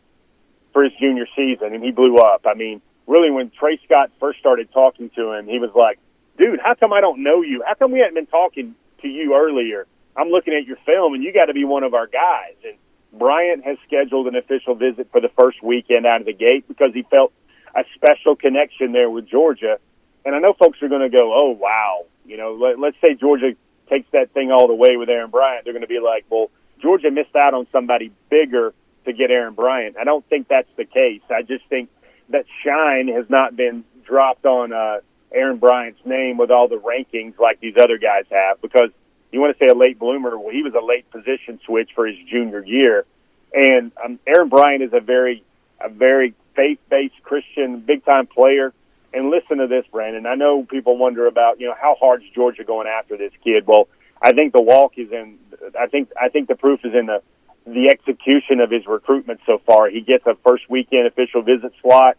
for his junior season, and he blew up. I mean, really, when Tray Scott first started talking to him, he was like, "Dude, how come I don't know you? How come we hadn't been talking to you earlier? I'm looking at your film, and you got to be one of our guys." And Bryant has scheduled an official visit for the first weekend out of the gate because he felt a special connection there with Georgia. And I know folks are going to go, "Oh, wow." You know, let, let's say Georgia takes that thing all the way with Aaron Bryant. They're going to be like, "Well." Georgia missed out on somebody bigger to get Aaron Bryant. I don't think that's the case. I just think that shine has not been dropped on uh, Aaron Bryant's name with all the rankings like these other guys have because you want to say a late bloomer. Well, he was a late position switch for his junior year, and um, Aaron Bryant is a very, a very faith-based Christian, big-time player. And listen to this, Brandon. I know people wonder about you know how hard's Georgia going after this kid. Well, I think the walk is in. I think I think the proof is in the the execution of his recruitment so far. He gets a first weekend official visit slot.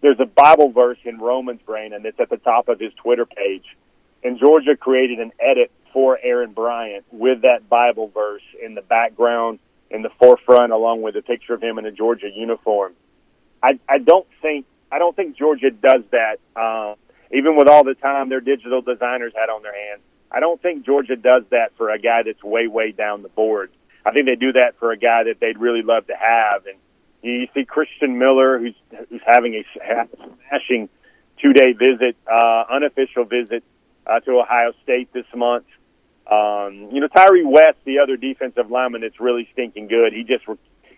There's a Bible verse in Romans, Brandon, that's at the top of his Twitter page. And Georgia created an edit for Aaron Bryant with that Bible verse in the background, in the forefront, along with a picture of him in a Georgia uniform. I, I don't think I don't think Georgia does that. Uh, even with all the time their digital designers had on their hands, I don't think Georgia does that for a guy that's way, way down the board. I think they do that for a guy that they'd really love to have. And you see Christian Miller, who's who's having a smashing two day visit, uh, unofficial visit uh, to Ohio State this month. Um, you know, Tyre West, the other defensive lineman that's really stinking good. He just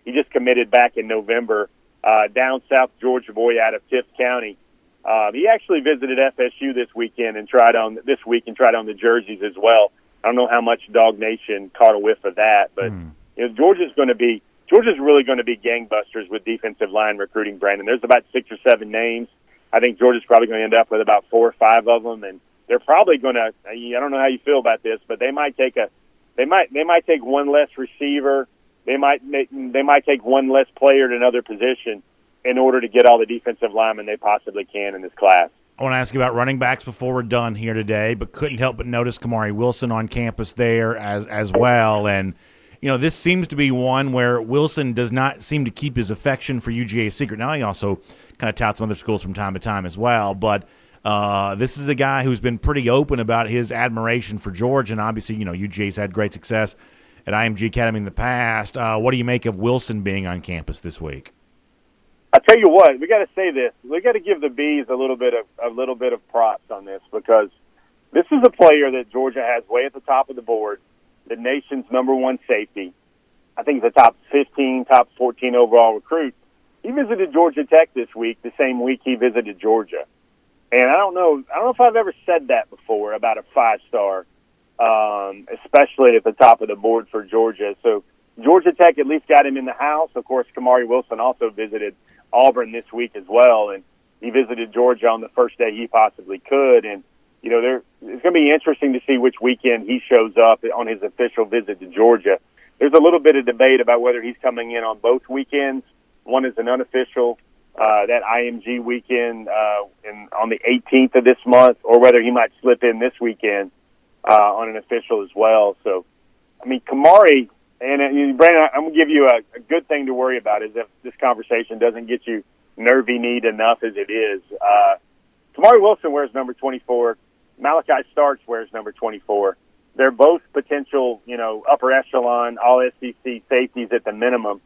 he just committed back in November uh, down South Georgia boy out of Tift County. Uh, he actually visited FSU this weekend and tried on this week and tried on the jerseys as well. I don't know how much DawgNation caught a whiff of that, but mm. you know, Georgia's going to be Georgia's really going to be gangbusters with defensive line recruiting, Brandon. There's about six or seven names. I think Georgia's probably going to end up with about four or five of them, and they're probably going to. I don't know how you feel about this, but they might take a, they might they might take one less receiver. They might they might take one less player at another position in order to get all the defensive linemen they possibly can in this class. I want to ask you about running backs before we're done here today, but couldn't help but notice Kamari Wilson on campus there as as well. And you know, this seems to be one where Wilson does not seem to keep his affection for UGA secret. Now he also kind of touts some other schools from time to time as well, but. Uh, this is a guy who's been pretty open about his admiration for Georgia, and obviously, you know, UGA's had great success at IMG Academy in the past. Uh, what do you make of Wilson being on campus this week? I tell you what, we got to say this. We got to give the bees a little bit of a little bit of props on this because this is a player that Georgia has way at the top of the board, the nation's number one safety. I think a top 15, top 14 overall recruit. He visited Georgia Tech this week, the same week he visited Georgia. And I don't know, I don't know if I've ever said that before about a five star, um, especially at the top of the board for Georgia. So Georgia Tech at least got him in the house. Of course, Kamari Wilson also visited Auburn this week as well, and he visited Georgia on the first day he possibly could. And you know, there it's going to be interesting to see which weekend he shows up on his official visit to Georgia. There's a little bit of debate about whether he's coming in on both weekends. One is an unofficial, uh, that IMG weekend uh, in, on the 18th of this month, or whether he might slip in this weekend uh, on an official as well. So, I mean, Kamari and uh, Brandon, I'm gonna give you a, a good thing to worry about is if this conversation doesn't get you nervy need enough as it is. Uh, Kamari Wilson wears number 24. Malachi Starks wears number 24. They're both potential, you know, upper echelon All SEC safeties at the minimum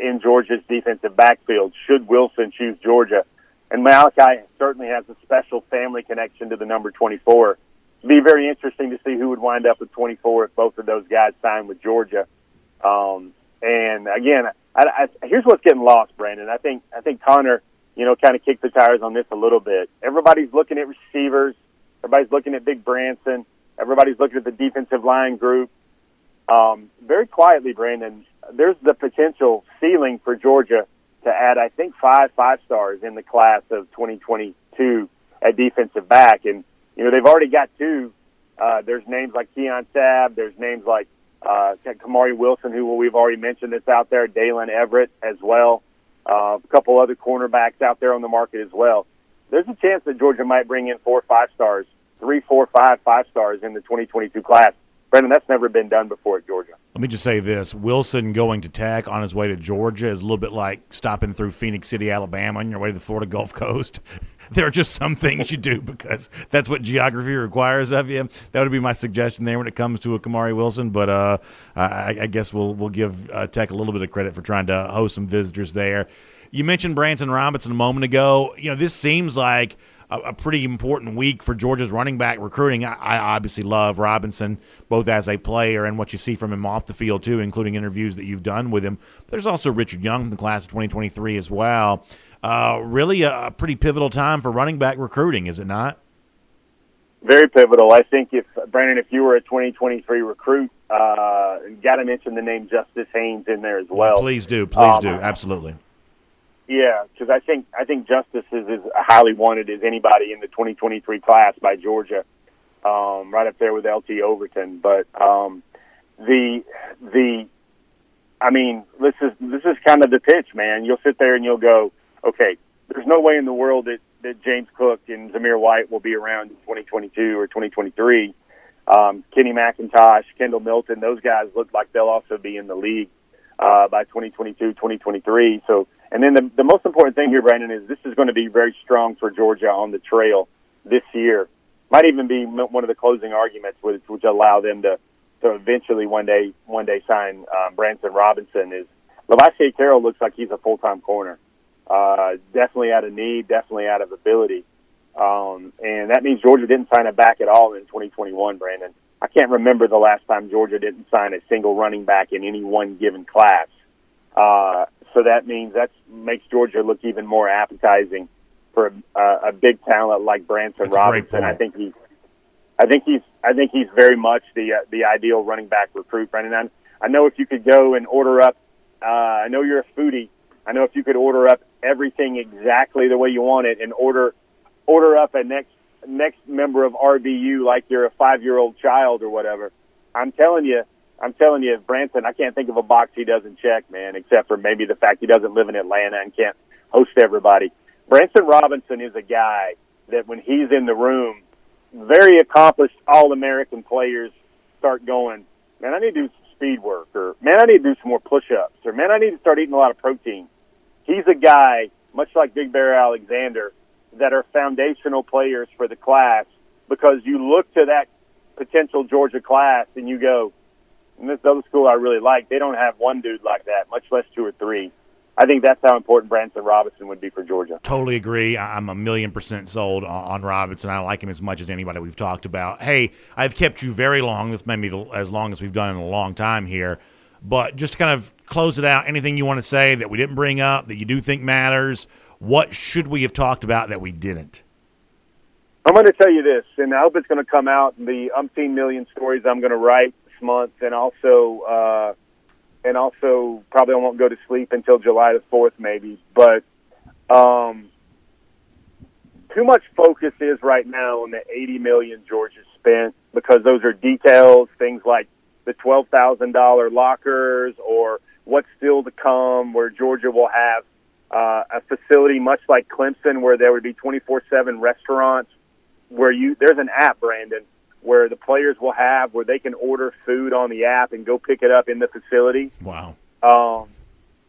in Georgia's defensive backfield. Should Wilson choose Georgia, and Malachi certainly has a special family connection to the number 24. It'd be very interesting to see who would wind up with 24 if both of those guys sign with Georgia. Um, and again, I, I, here's what's getting lost, Brandon. I think I think Connor, you know, kind of kicked the tires on this a little bit. Everybody's looking at receivers. Everybody's looking at Big Branson. Everybody's looking at the defensive line group. Um, very quietly, Brandon, there's the potential ceiling for Georgia to add, I think, five five stars in the class of 2022 at defensive back. And, you know, they've already got two. Uh, there's names like Keon Sabb. There's names like uh, Kamari Wilson, who we've already mentioned, that's out there. Daylen Everette as well. Uh, a couple other cornerbacks out there on the market as well. There's a chance that Georgia might bring in four five stars, three, four, five five stars in the 2022 class. Brandon, that's never been done before at Georgia. Let me just say this Wilson going to Tech on his way to Georgia is a little bit like stopping through Phenix City, Alabama on your way to the Florida Gulf Coast. [LAUGHS] there are just some things you do because that's what geography requires of you. That would be my suggestion there when it comes to a Kamari Wilson. But uh, I, I, guess we'll, we'll give uh, Tech a little bit of credit for trying to host some visitors there. You mentioned Branson Robinson a moment ago. You know, this seems like a, a, pretty important week for Georgia's running back recruiting. I, I, obviously love Robinson both as a player and what you see from him off the field too, including interviews that you've done with him. There's also Richard Young from the class of 2023 as well. Uh, really, a, a pretty pivotal time for running back recruiting, is it not? Very pivotal. I think if Brandon, if you were a 2023 recruit, uh, got to mention the name Justice Haynes in there as well. Please do, please um, do, absolutely. Yeah, because I think I think Justice is as highly wanted as anybody in the 2023 class by Georgia, um, right up there with LT Overton. But um, the the, I mean, this is this is kind of the pitch, man. You'll sit there and you'll go, okay, there's no way in the world that that James Cook and Zamir White will be around in 2022 or 2023. Um, Kenny McIntosh, Kendall Milton, those guys look like they'll also be in the league uh, by 2022, 2023. So and then the, the most important thing here, Brandon, is this is going to be very strong for Georgia on the trail this year. Might even be one of the closing arguments, which, which allow them to, to eventually one day one day sign um, Branson Robinson. Is Lovasea Carroll looks like he's a full time corner. Uh, definitely out of need, definitely out of ability. Um, and that means Georgia didn't sign a back at all in 2021, Brandon. I can't remember the last time Georgia didn't sign a single running back in any one given class. Uh, so that means that makes Georgia look even more appetizing for a, a big talent like Branson That's Robinson. I think he's, I think he's, I think he's very much the uh, the ideal running back recruit. Brandon, I, I know if you could go and order up Uh, I know you're a foodie. I know if you could order up everything exactly the way you want it and order order up a next next member of RBU like you're a five year old child or whatever. I'm telling you, I'm telling you, Branson, I can't think of a box he doesn't check, man, except for maybe the fact he doesn't live in Atlanta and can't host everybody. Branson Robinson is a guy that when he's in the room, very accomplished All American players start going, man, I need to do some speed work, or man, I need to do some more push ups, or man, I need to start eating a lot of protein. He's a guy, much like Big Bear Alexander, that are foundational players for the class because you look to that potential Georgia class and you go, and this other school I really like, they don't have one dude like that, much less two or three. I think that's how important Branson Robinson would be for Georgia. Totally agree. I'm a million percent sold on Robinson. I like him as much as anybody we've talked about. Hey, I've kept you very long. This may be as long as we've done in a long time here. But just to kind of close it out, anything you want to say that we didn't bring up that you do think matters? What should we have talked about that we didn't? I'm going to tell you this, and I hope it's going to come out in the umpteen million stories I'm going to write month, and also uh, and also probably I won't go to sleep until July the fourth, maybe. But um, too much focus is right now on the eighty million Georgia spent because those are details, things like the twelve thousand dollar lockers or what's still to come, where Georgia will have uh, a facility much like Clemson, where there would be twenty four seven restaurants, where you there's an app, Brandon where the players will have where they can order food on the app and go pick it up in the facility. Wow. Um,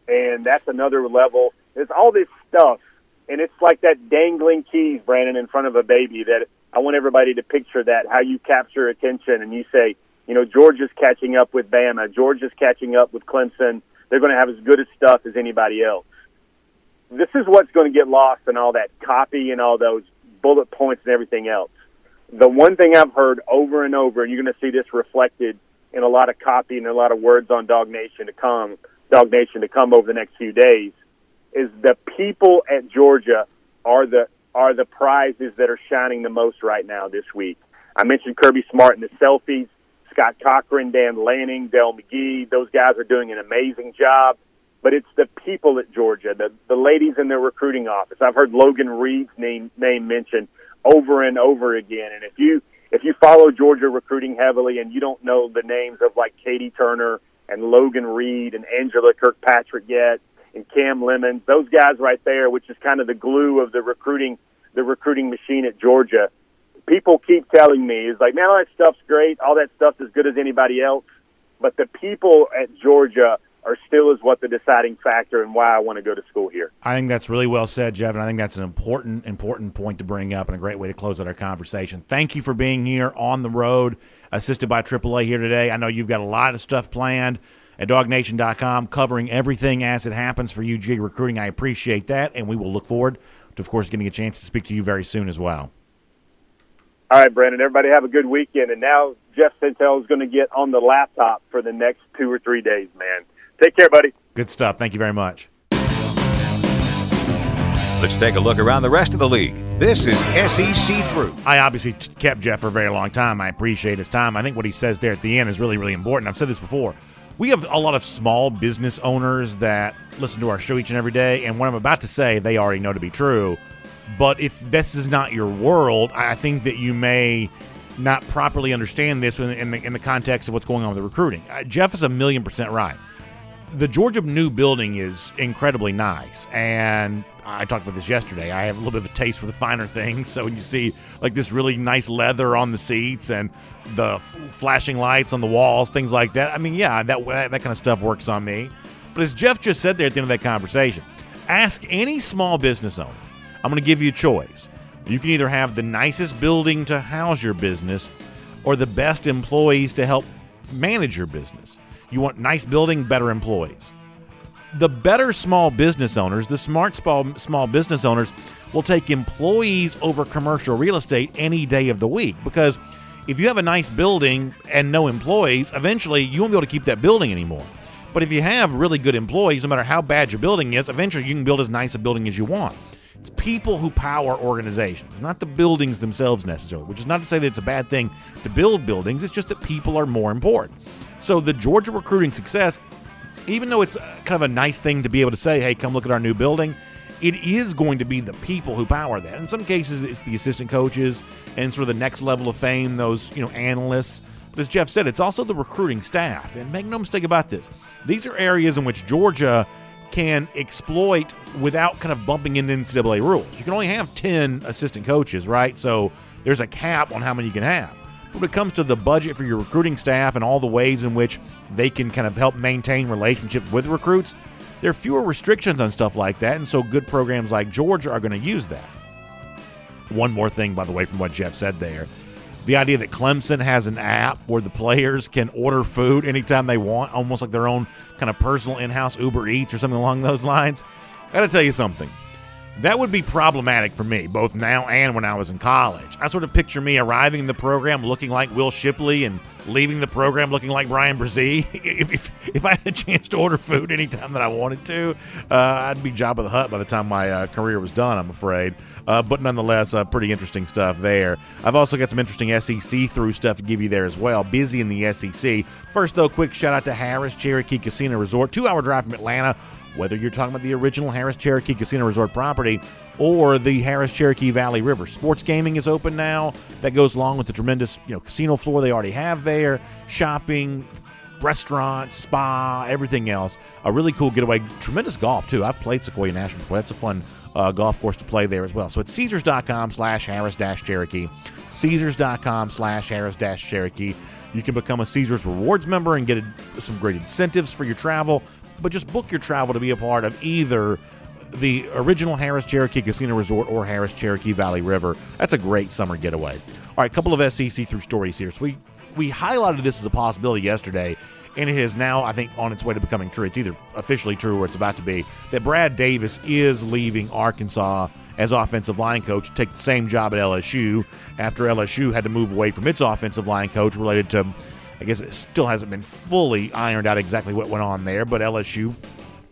and that's another level. It's all this stuff, and it's like that dangling keys, Brandon, in front of a baby. That I want everybody to picture that how you capture attention, and you say, you know, Georgia's catching up with Bama, Georgia's catching up with Clemson. They're going to have as good a stuff as anybody else. This is what's going to get lost in all that copy and all those bullet points and everything else the one thing I've heard over and over, and you're going to see this reflected in a lot of copy and a lot of words on DawgNation to come, DawgNation to come over the next few days, is the people at Georgia are the are the prizes that are shining the most right now this week. I mentioned Kirby Smart and the selfies, Scott Cochran, Dan Lanning, Dell McGee. Those guys are doing an amazing job. But it's the people at Georgia, the the ladies in their recruiting office. I've heard Logan Reed's name name mentioned over and over again. And if you if you follow Georgia recruiting heavily and you don't know the names of like Katie Turner and Logan Reed and Angela Kirkpatrick yet and Cam Lemons, those guys right there, which is kind of the glue of the recruiting the recruiting machine at Georgia. People keep telling me is like, man, all that stuff's great, all that stuff's as good as anybody else, but the people at Georgia are still is what the deciding factor and why I want to go to school here. I think that's really well said, Jeff, and I think that's an important, important point to bring up and a great way to close out our conversation. Thank you for being here on the road, assisted by AAA here today. I know you've got a lot of stuff planned at dawgnation.com covering everything as it happens for UG recruiting. I appreciate that, and we will look forward to, of course, getting a chance to speak to you very soon as well. All right, Brandon. Everybody have a good weekend. And now Jeff Sentell is going to get on the laptop for the next two or three days, man. Take care, buddy. Good stuff. Thank you very much. Let's take a look around the rest of the league. This is SEC Through. I obviously kept Jeff for a very long time. I appreciate his time. I think what he says there at the end is really, really important. I've said this before. We have a lot of small business owners that listen to our show each and every day, and what I'm about to say, they already know to be true. But if this is not your world, I think that you may not properly understand this in the, in the context of what's going on with the recruiting. Uh, Jeff is a million percent right the Georgia new building is incredibly nice, and I talked about this yesterday. I have a little bit of a taste for the finer things, so when you see like this really nice leather on the seats and the flashing lights on the walls, things like that. I mean, yeah, that that kind of stuff works on me. But as Jeff just said there at the end of that conversation, ask any small business owner. I'm going to give you a choice. You can either have the nicest building to house your business, or the best employees to help manage your business. You want nice building, better employees. The better small business owners, the smart small, small business owners, will take employees over commercial real estate any day of the week because if you have a nice building and no employees, eventually you won't be able to keep that building anymore. But if you have really good employees, no matter how bad your building is, eventually you can build as nice a building as you want. It's people who power organizations, not the buildings themselves necessarily, which is not to say that it's a bad thing to build buildings, it's just that people are more important. So the Georgia recruiting success even though it's kind of a nice thing to be able to say, hey, come look at our new building, it is going to be the people who power that. In some cases, it's the assistant coaches and sort of the next level of fame, those, you know, analysts. But as Jeff said, it's also the recruiting staff. And make no mistake about this, these are areas in which Georgia can exploit without kind of bumping into NCAA rules. You can only have 10 assistant coaches, right? So there's a cap on how many you can have. When it comes to the budget for your recruiting staff and all the ways in which they can kind of help maintain relationships with recruits, there are fewer restrictions on stuff like that. And so good programs like Georgia are going to use that. One more thing, by the way, from what Jeff said there the idea that Clemson has an app where the players can order food anytime they want, almost like their own kind of personal in house Uber Eats or something along those lines. I got to tell you something. That would be problematic for me, both now and when I was in college. I sort of picture me arriving in the program looking like Will Shipley and leaving the program looking like Bryan Bresee. [LAUGHS] If, if, if, I had a chance to order food anytime that I wanted to, uh, I'd be Jabba the Hutt by the time my uh, career was done, I'm afraid. Uh, but nonetheless, uh, pretty interesting stuff there. I've also got some interesting SEC through stuff to give you there as well. Busy in the SEC. First, though, quick shout out to Harrah's Cherokee Casino Resort, two hour drive from Atlanta whether you're talking about the original Harrah's Cherokee Casino Resort property or the Harrah's Cherokee Valley River. Sports gaming is open now. That goes along with the tremendous, you know, casino floor they already have there, shopping, restaurant, spa, everything else. A really cool getaway. Tremendous golf too. I've played Sequoyah National before. That's a fun uh, golf course to play there as well. So it's Caesars.com slash Harrah's dash Cherokee. Caesars.com slash Harrah's dash Cherokee. You can become a Caesars Rewards member and get a, some great incentives for your travel but just book your travel to be a part of either the original Harrah's Cherokee Casino Resort or Harrah's Cherokee Valley River. That's a great summer getaway. All right, a couple of SEC through stories here. So we we highlighted this as a possibility yesterday, and it is now I think on its way to becoming true. It's either officially true or it's about to be that Brad Davis is leaving Arkansas as offensive line coach to take the same job at LSU after LSU had to move away from its offensive line coach related to I guess it still hasn't been fully ironed out exactly what went on there, but LSU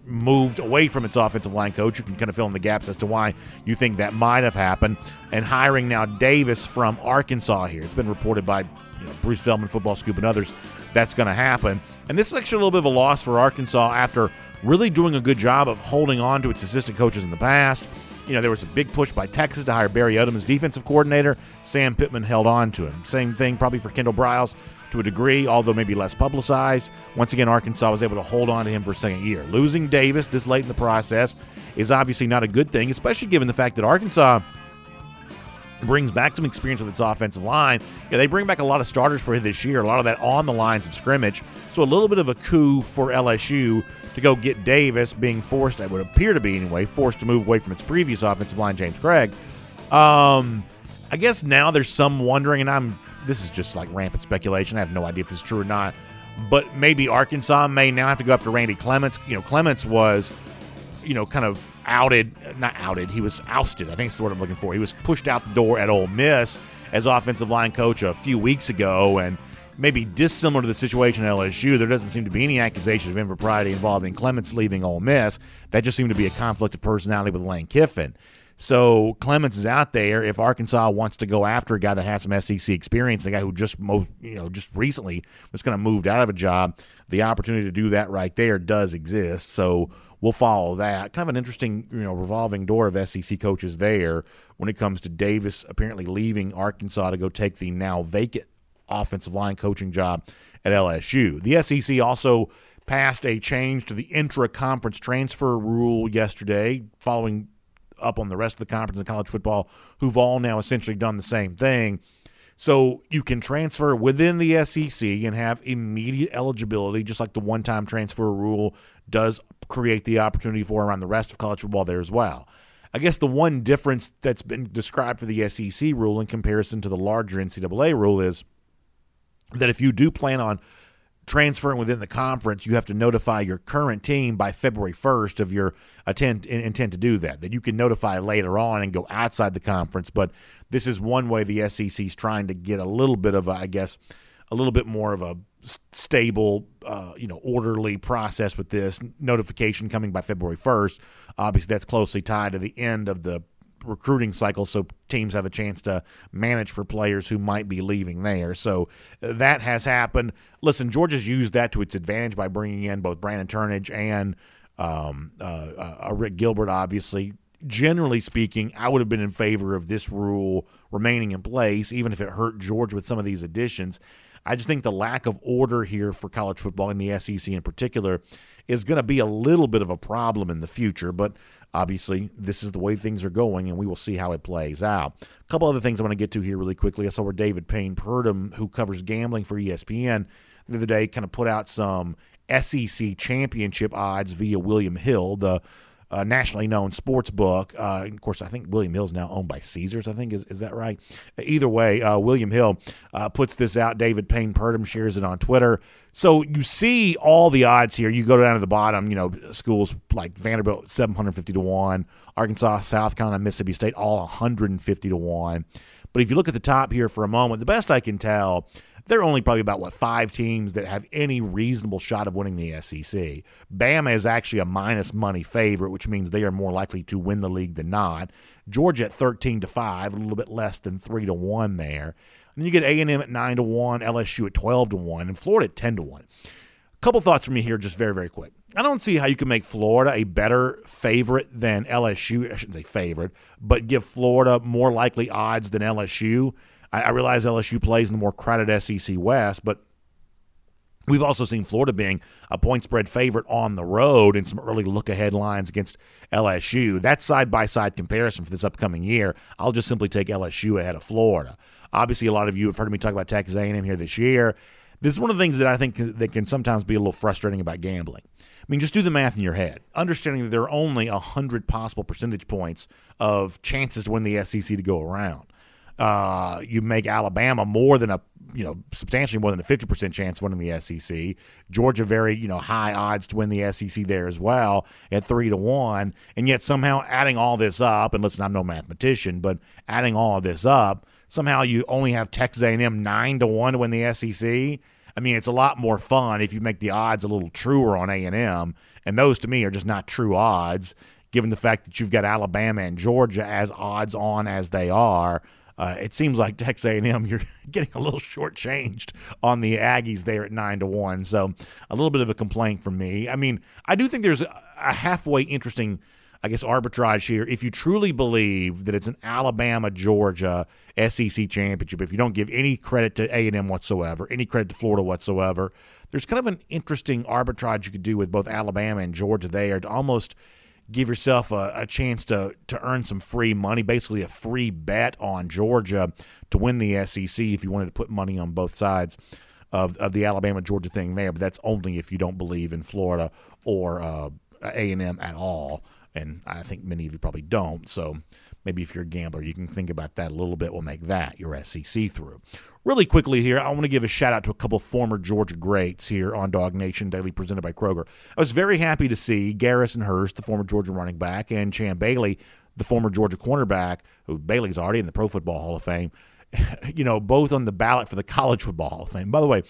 moved away from its offensive line coach. You can kind of fill in the gaps as to why you think that might have happened. And hiring now Davis from Arkansas here. It's been reported by you know, Bruce Feldman, Football Scoop, and others that's going to happen. And this is actually a little bit of a loss for Arkansas after really doing a good job of holding on to its assistant coaches in the past. You know, there was a big push by Texas to hire Barry Odom as defensive coordinator. Sam Pittman held on to him. Same thing probably for Kendall Briles to a degree, although maybe less publicized. Once again, Arkansas was able to hold on to him for a second year. Losing Davis this late in the process is obviously not a good thing, especially given the fact that Arkansas brings back some experience with its offensive line. Yeah, they bring back a lot of starters for this year, a lot of that on the lines of scrimmage. So a little bit of a coup for LSU to go get Davis, being forced, it would appear to be anyway, forced to move away from its previous offensive line, James Cregg. Um, I guess now there's some wondering, and I'm this is just like rampant speculation. I have no idea if this is true or not. But maybe Arkansas may now have to go after Randy Clements. You know, Clements was, you know, kind of outed, not outed, he was ousted. I think that's the word I'm looking for. He was pushed out the door at Ole Miss as offensive line coach a few weeks ago. And maybe dissimilar to the situation at LSU, there doesn't seem to be any accusations of impropriety involving Clements leaving Ole Miss. That just seemed to be a conflict of personality with Lane Kiffin. So Clements is out there. If Arkansas wants to go after a guy that has some SEC experience, a guy who just most, you know just recently was kind of moved out of a job, the opportunity to do that right there does exist. So we'll follow that. Kind of an interesting you know revolving door of SEC coaches there when it comes to Davis apparently leaving Arkansas to go take the now vacant offensive line coaching job at LSU. The SEC also passed a change to the intra conference transfer rule yesterday following up on the rest of the conference in college football who've all now essentially done the same thing. So you can transfer within the SEC and have immediate eligibility, just like the one time transfer rule does create the opportunity for around the rest of college football there as well. I guess the one difference that's been described for the SEC rule in comparison to the larger NCAA rule is that if you do plan on transferring within the conference, you have to notify your current team by February 1st of your intent, intent to do that. That you can notify later on and go outside the conference. But this is one way the SEC is trying to get a little bit of, a, I guess, a little bit more of a stable, uh, you know, orderly process with this notification coming by February 1st. Obviously, that's closely tied to the end of the recruiting cycle so teams have a chance to manage for players who might be leaving there. So uh, that has happened. Listen, Georgia's used that to its advantage by bringing in both Brandon Turnage and um, uh, uh, Arik Gilbert, obviously. Generally speaking, I would have been in favor of this rule remaining in place, even if it hurt Georgia with some of these additions. I just think the lack of order here for college football in the SEC in particular is going to be a little bit of a problem in the future. But obviously, this is the way things are going, and we will see how it plays out. A couple other things I want to get to here really quickly. I saw where David Payne Purdom, who covers gambling for ESPN, the other day kind of put out some SEC championship odds via William Hill, the uh, nationally known sports book. Uh, of course, I think William Hill is now owned by Caesars. I think is is that right? Either way, uh, William Hill uh, puts this out. David Payne Purdom shares it on Twitter. So you see all the odds here. You go down to the bottom. You know, schools like Vanderbilt seven hundred fifty to one, Arkansas, South Carolina, Mississippi State all one hundred and fifty to one. But if you look at the top here for a moment, the best I can tell there are only probably about what five teams that have any reasonable shot of winning the SEC. Bama is actually a minus money favorite, which means they are more likely to win the league than not. Georgia at thirteen to five, a little bit less than three to one there. And then you get A and M at nine to one, LSU at twelve to one, and Florida at ten to one. A couple thoughts from me here, just very very quick. I don't see how you can make Florida a better favorite than LSU. I shouldn't say favorite, but give Florida more likely odds than LSU. I, I realize LSU plays in the more crowded SEC West, but We've also seen Florida being a point spread favorite on the road in some early look ahead lines against LSU. That side by side comparison for this upcoming year, I'll just simply take LSU ahead of Florida. Obviously, a lot of you have heard me talk about Texas A&M here this year. This is one of the things that I think that can sometimes be a little frustrating about gambling. I mean, just do the math in your head, understanding that there are only 100 possible percentage points of chances to win the SEC to go around uh, you make Alabama more than a you know substantially more than a 50% chance winning the SEC. Georgia very you know high odds to win the SEC there as well at 3 to 1 and yet somehow adding all this up and listen I'm no mathematician but adding all of this up somehow you only have Texas A&M 9 to 1 to win the SEC. I mean it's a lot more fun if you make the odds a little truer on A&M and those to me are just not true odds given the fact that you've got Alabama and Georgia as odds on as they are uh, it seems like Texas A&M [LAUGHS] you're getting a little shortchanged on the Aggies there at nine to one. So a little bit of a complaint from me. I mean, I do think there's a halfway interesting. I guess arbitrage here. If you truly believe that it's an Alabama Georgia SEC championship, if you don't give any credit to A and M whatsoever, any credit to Florida whatsoever, there's kind of an interesting arbitrage you could do with both Alabama and Georgia there to almost give yourself a, a, chance to to earn some free money, basically a free bet on Georgia to win the SEC if you wanted to put money on both sides of, of the Alabama Georgia thing there. But that's only if you don't believe in Florida or uh, A and M at all, and I think many of you probably don't. So maybe if you're a gambler, you can think about that a little bit. Will make that your SEC through. Really quickly here, I want to give a shout out to a couple former Georgia greats here on DawgNation Daily, presented by Kroger. I was very happy to see Garrison Hearst, the former Georgia running back, and Champ Bailey, the former Georgia cornerback, who Bailey's already in the Pro Football Hall of Fame. [LAUGHS] You know, both on the ballot for the College Football Hall of Fame. By the way,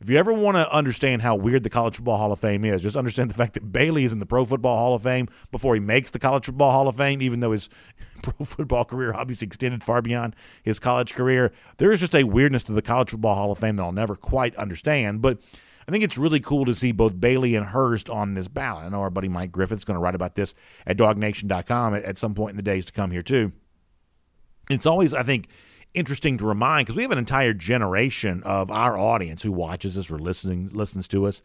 if you ever want to understand how weird the College Football Hall of Fame is, just understand the fact that Bailey is in the Pro Football Hall of Fame before he makes the College Football Hall of Fame, even though his [LAUGHS] pro football career obviously extended far beyond his college career. There is just a weirdness to the College Football Hall of Fame that I'll never quite understand, but I think it's really cool to see both Bailey and Hearst on this ballot. I know our buddy Mike Griffith's going to write about this at dawgnation.com at, at some point in the days to come here, too. It's always, I think, interesting to remind because we have an entire generation of our audience who watches us or listening listens to us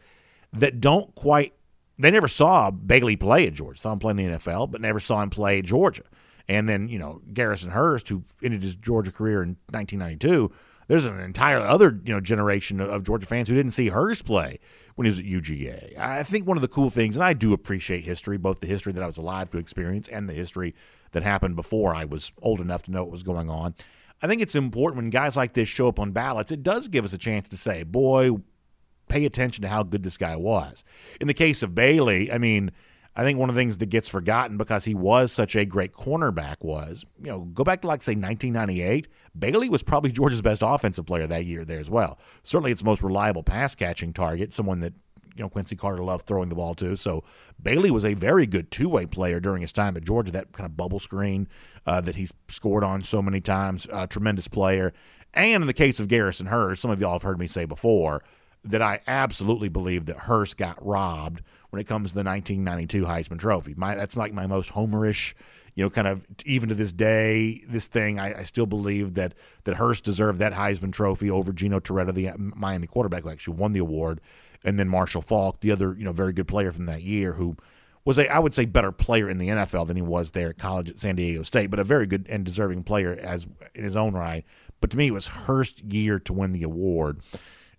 that don't quite they never saw Bailey play at Georgia. Saw him play in the NFL, but never saw him play at Georgia. And then, you know, Garrison Hearst, who ended his Georgia career in 1992, there's an entire other, you know, generation of Georgia fans who didn't see Hearst play when he was at UGA. I think one of the cool things, and I do appreciate history, both the history that I was alive to experience and the history that happened before I was old enough to know what was going on. I think it's important when guys like this show up on ballots, it does give us a chance to say, boy, pay attention to how good this guy was. In the case of Bailey, I mean, I think one of the things that gets forgotten because he was such a great cornerback was, you know, go back to like say 1998. Bailey was probably [LAUGHS] Georgia's best offensive player that year there as well. Certainly, its most reliable pass catching target, someone that you know Quincy Carter loved throwing the ball to. So Bailey was a very good two way player during his time at Georgia. That kind of bubble screen uh, that he's scored on so many times, uh, tremendous player. And in the case of Garrison Hearst, some of y'all have heard me say before that I absolutely believe that Hearst got robbed when it comes to the 1992 Heisman Trophy. My, that's like my most homerish, you know, kind of even to this day, this thing. I, I still believe that that Hearst deserved that Heisman Trophy over Gino Torretta, the Miami quarterback who actually won the award, and then Marshall Faulk, the other you know very good player from that year, who was a I would say better player in the NFL than he was there at college at San Diego State, but a very good and deserving player as in his own right. But to me, it was Hearst's year to win the award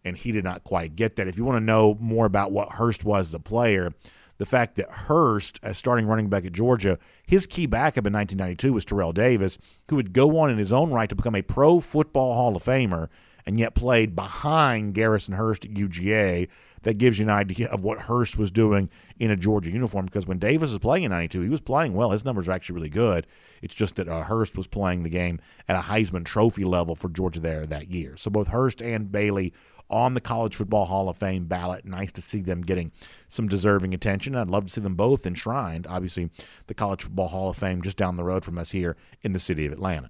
and he did not quite get that. If you want to know more about what Hearst was as a player, the fact that Hearst, as starting running back at Georgia, his key backup in 1992 was Terrell Davis, who would go on in his own right to become a Pro Football Hall of Famer and yet played behind Garrison Hearst at UGA. That gives you an idea of what Hearst was doing in a Georgia uniform because when Davis was playing in 92, he was playing well. His numbers are actually really good. It's just that uh, Hearst was playing the game at a Heisman Trophy level for Georgia there that year. So both Hearst and Bailey on the College Football Hall of Fame ballot. Nice to see them getting some deserving attention. I'd love to see them both enshrined. Obviously, the College Football Hall of Fame just down the road from us here in the city of Atlanta.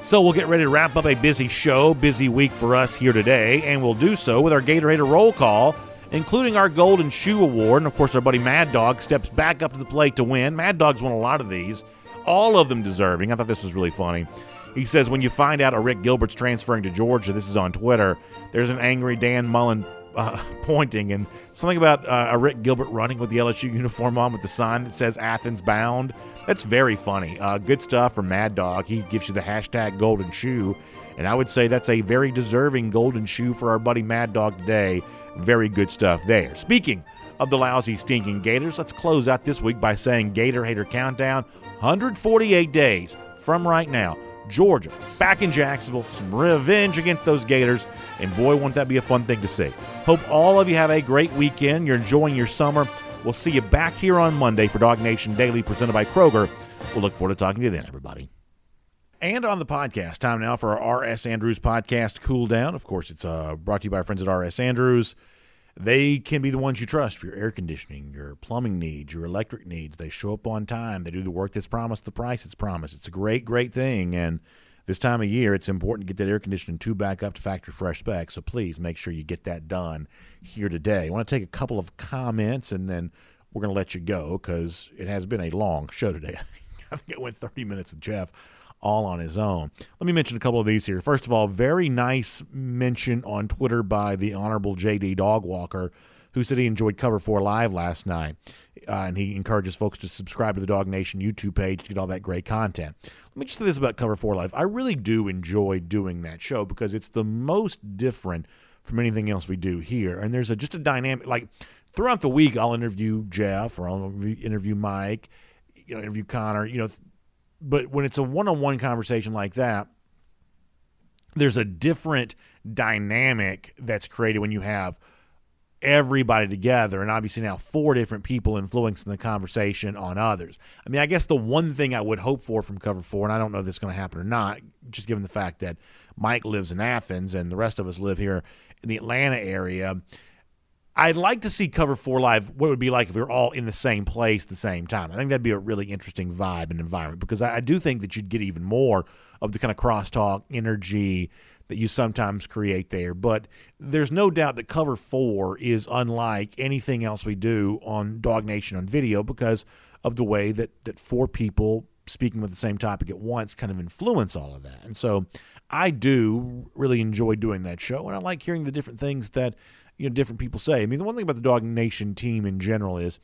So we'll get ready to wrap up a busy show, busy week for us here today, and we'll do so with our Gatorade roll call, including our Golden Shoe Award. And of course, our buddy Mad Dog steps back up to the plate to win. Mad Dog's won a lot of these, all of them deserving. I thought this was really funny. He says, when you find out Arik Gilbert's transferring to Georgia, this is on Twitter, there's an angry Dan Mullen uh, [LAUGHS] pointing and something about uh, Arik Gilbert running with the LSU uniform on with the sign that says Athens bound. That's very funny. Uh, good stuff from Mad Dog. He gives you the hashtag golden shoe. And I would say that's a very deserving golden shoe for our buddy Mad Dog today. Very good stuff there. Speaking of the lousy, stinking Gators, let's close out this week by saying Gator Hater Countdown 148 days from right now. Georgia, back in Jacksonville, some revenge against those Gators, and boy, won't that be a fun thing to see. Hope all of you have a great weekend. You're enjoying your summer. We'll see you back here on Monday for DawgNation Daily, presented by Kroger. We'll look forward to talking to you then, everybody. And on the podcast, time now for our R.S. Andrews podcast, Cool Down. Of course, it's uh, brought to you by our friends at R.S. Andrews. They can be the ones you trust for your air conditioning, your plumbing needs, your electric needs. They show up on time. They do the work that's promised, the price that's promised. It's a great, great thing. And this time of year, it's important to get that air conditioning tube back up to factory fresh specs. So please make sure you get that done here today. I want to take a couple of comments and then we're going to let you go because it has been a long show today. [LAUGHS] I think it went 30 minutes with Jeff all on his own. Let me mention a couple of these here. First of all, very nice mention on Twitter by the Honorable JD Dogwalker, who said he enjoyed Cover 4 Live last night. Uh, and he encourages folks to subscribe to the DawgNation YouTube page to get all that great content. Let me just say this about Cover 4 Live. I really do enjoy doing that show because it's the most different from anything else we do here. And there's a, just a dynamic, like throughout the week, I'll interview Jeff or I'll interview Mike, you know, interview Connor, you know, but when it's a one-on-one conversation like that there's a different dynamic that's created when you have everybody together and obviously now four different people influencing the conversation on others. I mean i guess the one thing i would hope for from cover four and i don't know if this is going to happen or not just given the fact that mike lives in athens and the rest of us live here in the atlanta area I'd like to see Cover 4 Live, what it would be like if we were all in the same place at the same time. I think that'd be a really interesting vibe and environment because I, I do think that you'd get even more of the kind of crosstalk energy that you sometimes create there. But there's no doubt that Cover 4 is unlike anything else we do on DawgNation on video because of the way that, that four people speaking with the same topic at once kind of influence all of that. And so I do really enjoy doing that show, and I like hearing the different things that you know different people say. I mean, the one thing about the DawgNation team in general is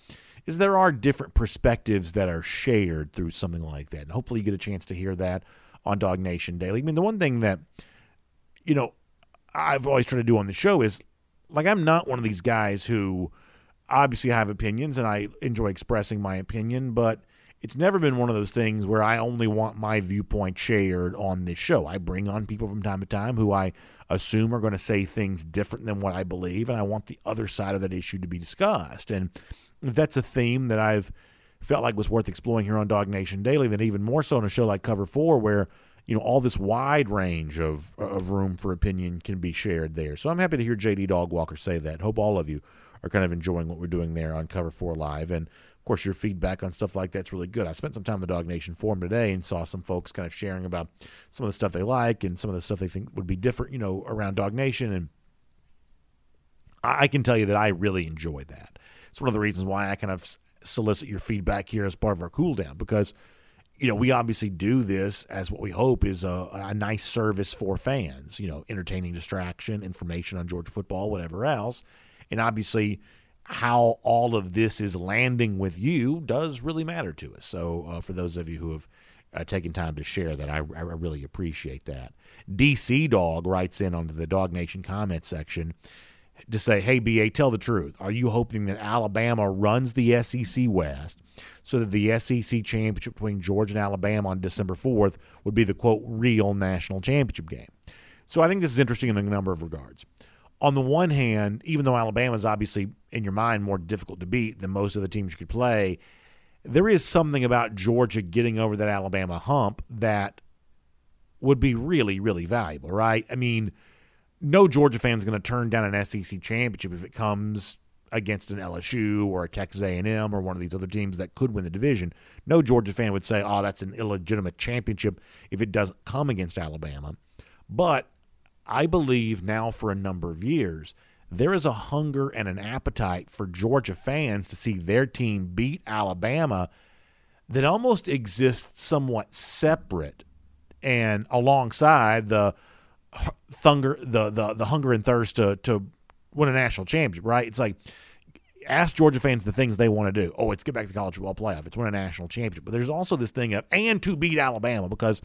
is there are different perspectives that are shared through something like that, and hopefully you get a chance to hear that on DawgNation Daily. I mean, the one thing that you know I've always tried to do on the show is like I'm not one of these guys who obviously have opinions and I enjoy expressing my opinion, but it's never been one of those things where I only want my viewpoint shared on this show. I bring on people from time to time who I assume are going to say things different than what I believe, and I want the other side of that issue to be discussed. And if that's a theme that I've felt like was worth exploring here on DawgNation Daily, then even more so in a show like Cover Four, where you know, all this wide range of of room for opinion can be shared there. So I'm happy to hear JD Dogwalker say that. Hope all of you are kind of enjoying what we're doing there on Cover Four Live, and of course, your feedback on stuff like that's really good. I spent some time in the DawgNation forum today and saw some folks kind of sharing about some of the stuff they like and some of the stuff they think would be different, you know, around DawgNation. And I can tell you that I really enjoy that. It's one of the reasons why I kind of solicit your feedback here as part of our cool down because you know, we obviously do this as what we hope is a, a, nice service for fans, you know, entertaining distraction, information on Georgia football, whatever else. And obviously, how all of this is landing with you does really matter to us. So, uh, for those of you who have uh, taken time to share that, I, I really appreciate that. DC Dog writes in onto the DawgNation comment section to say, Hey, BA, tell the truth. Are you hoping that Alabama runs the SEC West so that the SEC championship between Georgia and Alabama on December 4th would be the quote, real national championship game? So I think this is interesting in a number of regards on the one hand, even though Alabama is obviously in your mind more difficult to beat than most of the teams you could play, there is something about Georgia getting over that Alabama hump that would be really, really valuable, right? I mean, no Georgia fan is going to turn down an SEC championship if it comes against an LSU or a Texas A&M or one of these other teams that could win the division. No Georgia fan would say, "Oh, that's an illegitimate championship" if it doesn't come against Alabama. But I believe now for a number of years, there is a hunger and an appetite for Georgia fans to see their team beat Alabama that almost exists somewhat separate and alongside the thunder the, the the hunger and thirst to to win a national championship, right? It's like ask Georgia fans the things they want to do. Oh, it's get back to the college football playoff. It's win a national championship. But there's also this thing of and to beat Alabama because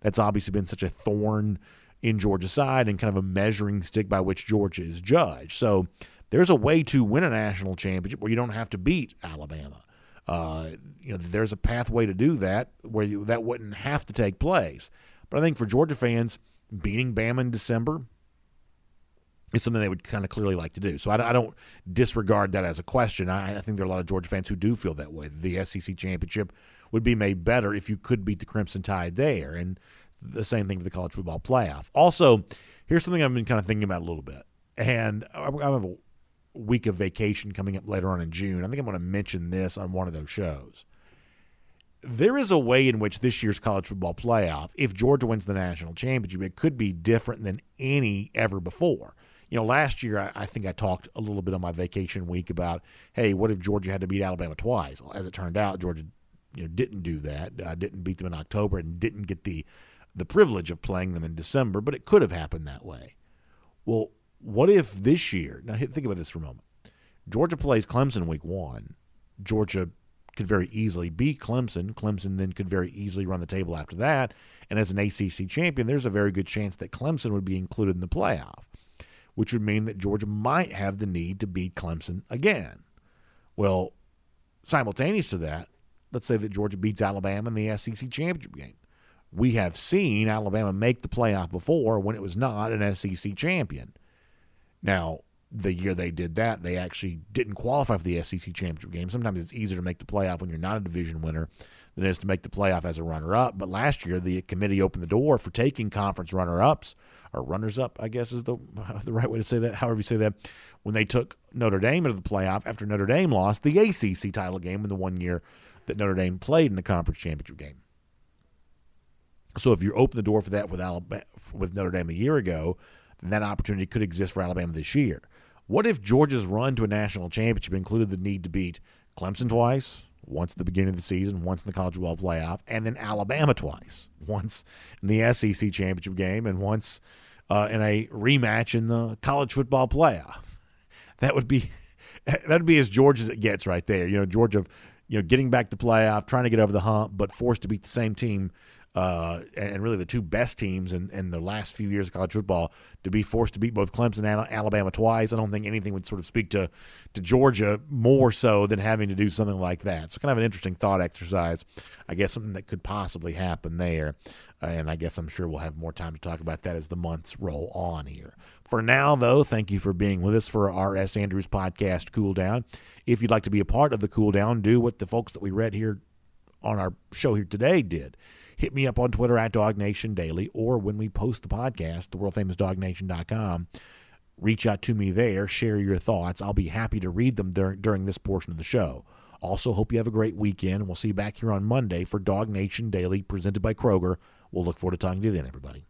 that's obviously been such a thorn in Georgia's side and kind of a measuring stick by which Georgia is judged. So there's a way to win a national championship where you don't have to beat Alabama. Uh, you know, there's a pathway to do that where you, that wouldn't have to take place. But I think for Georgia fans, beating Bama in December is something they would kind of clearly like to do. So I, I don't disregard that as a question. I, I, think there are a lot of Georgia fans who do feel that way. The SEC championship would be made better if you could beat the Crimson Tide there. And the same thing for the college football playoff. Also, here's something I've been kind of thinking about a little bit, and I have a week of vacation coming up later on in June. I think I'm going to mention this on one of those shows. There is a way in which this year's college football playoff, if Georgia wins the national championship, it could be different than any ever before. You know, last year I, think I talked a little bit on my vacation week about, hey, what if Georgia had to beat Alabama twice? As it turned out, Georgia you know didn't do that, uh, didn't beat them in October, and didn't get the the privilege of playing them in December, but it could have happened that way. Well, what if this year? Now, think about this for a moment. Georgia plays Clemson week one. Georgia could very easily beat Clemson. Clemson then could very easily run the table after that. And as an ACC champion, there's a very good chance that Clemson would be included in the playoff, which would mean that Georgia might have the need to beat Clemson again. Well, simultaneous to that, let's say that Georgia beats Alabama in the SEC championship game we have seen Alabama make the playoff before when it was not an SEC champion. Now, the year they did that, they actually didn't qualify for the SEC championship game. Sometimes it's easier to make the playoff when you're not a division winner than it is to make the playoff as a runner up. But last year, the committee opened the door for taking conference runner ups, or runners up, I guess is the, [LAUGHS] the right way to say that, however you say that, when they took Notre Dame into the playoff after Notre Dame lost the ACC title game in the one year that Notre Dame played in the conference championship game. So if you open the door for that with Alabama, with Notre Dame a year ago, then that opportunity could exist for Alabama this year. What if Georgia's run to a national championship included the need to beat Clemson twice, once at the beginning of the season, once in the college football playoff, and then Alabama twice, [LAUGHS] once in the SEC championship game, and once uh, in a rematch in the college football playoff? [LAUGHS] That would be [LAUGHS] that would be as Georgia as it gets right there. You know, Georgia, you know, getting back to playoff, trying to get over the hump, but forced to beat the same team uh, and really the two best teams in, in the last few years of college football to be forced to beat both Clemson and Alabama twice. I don't think anything would sort of speak to, to Georgia more so than having to do something like that. So, kind of an interesting thought exercise. I guess something that could possibly happen there. And I guess I'm sure we'll have more time to talk about that as the months roll on here. For now, though, thank you for being with us for R.S. Andrews podcast, Cool Down. If you'd like to be a part of the Cool Down, do what the folks that we read here on our show here today did hit me up on Twitter at DawgNation Daily, or when we post the podcast, the world famous dawgnation.com. Reach out to me there, share your thoughts. I'll be happy to read them during, during this portion of the show. Also, hope you have a great weekend, we'll see you back here on Monday for DawgNation Daily, presented by Kroger. We'll look forward to talking to you then, everybody.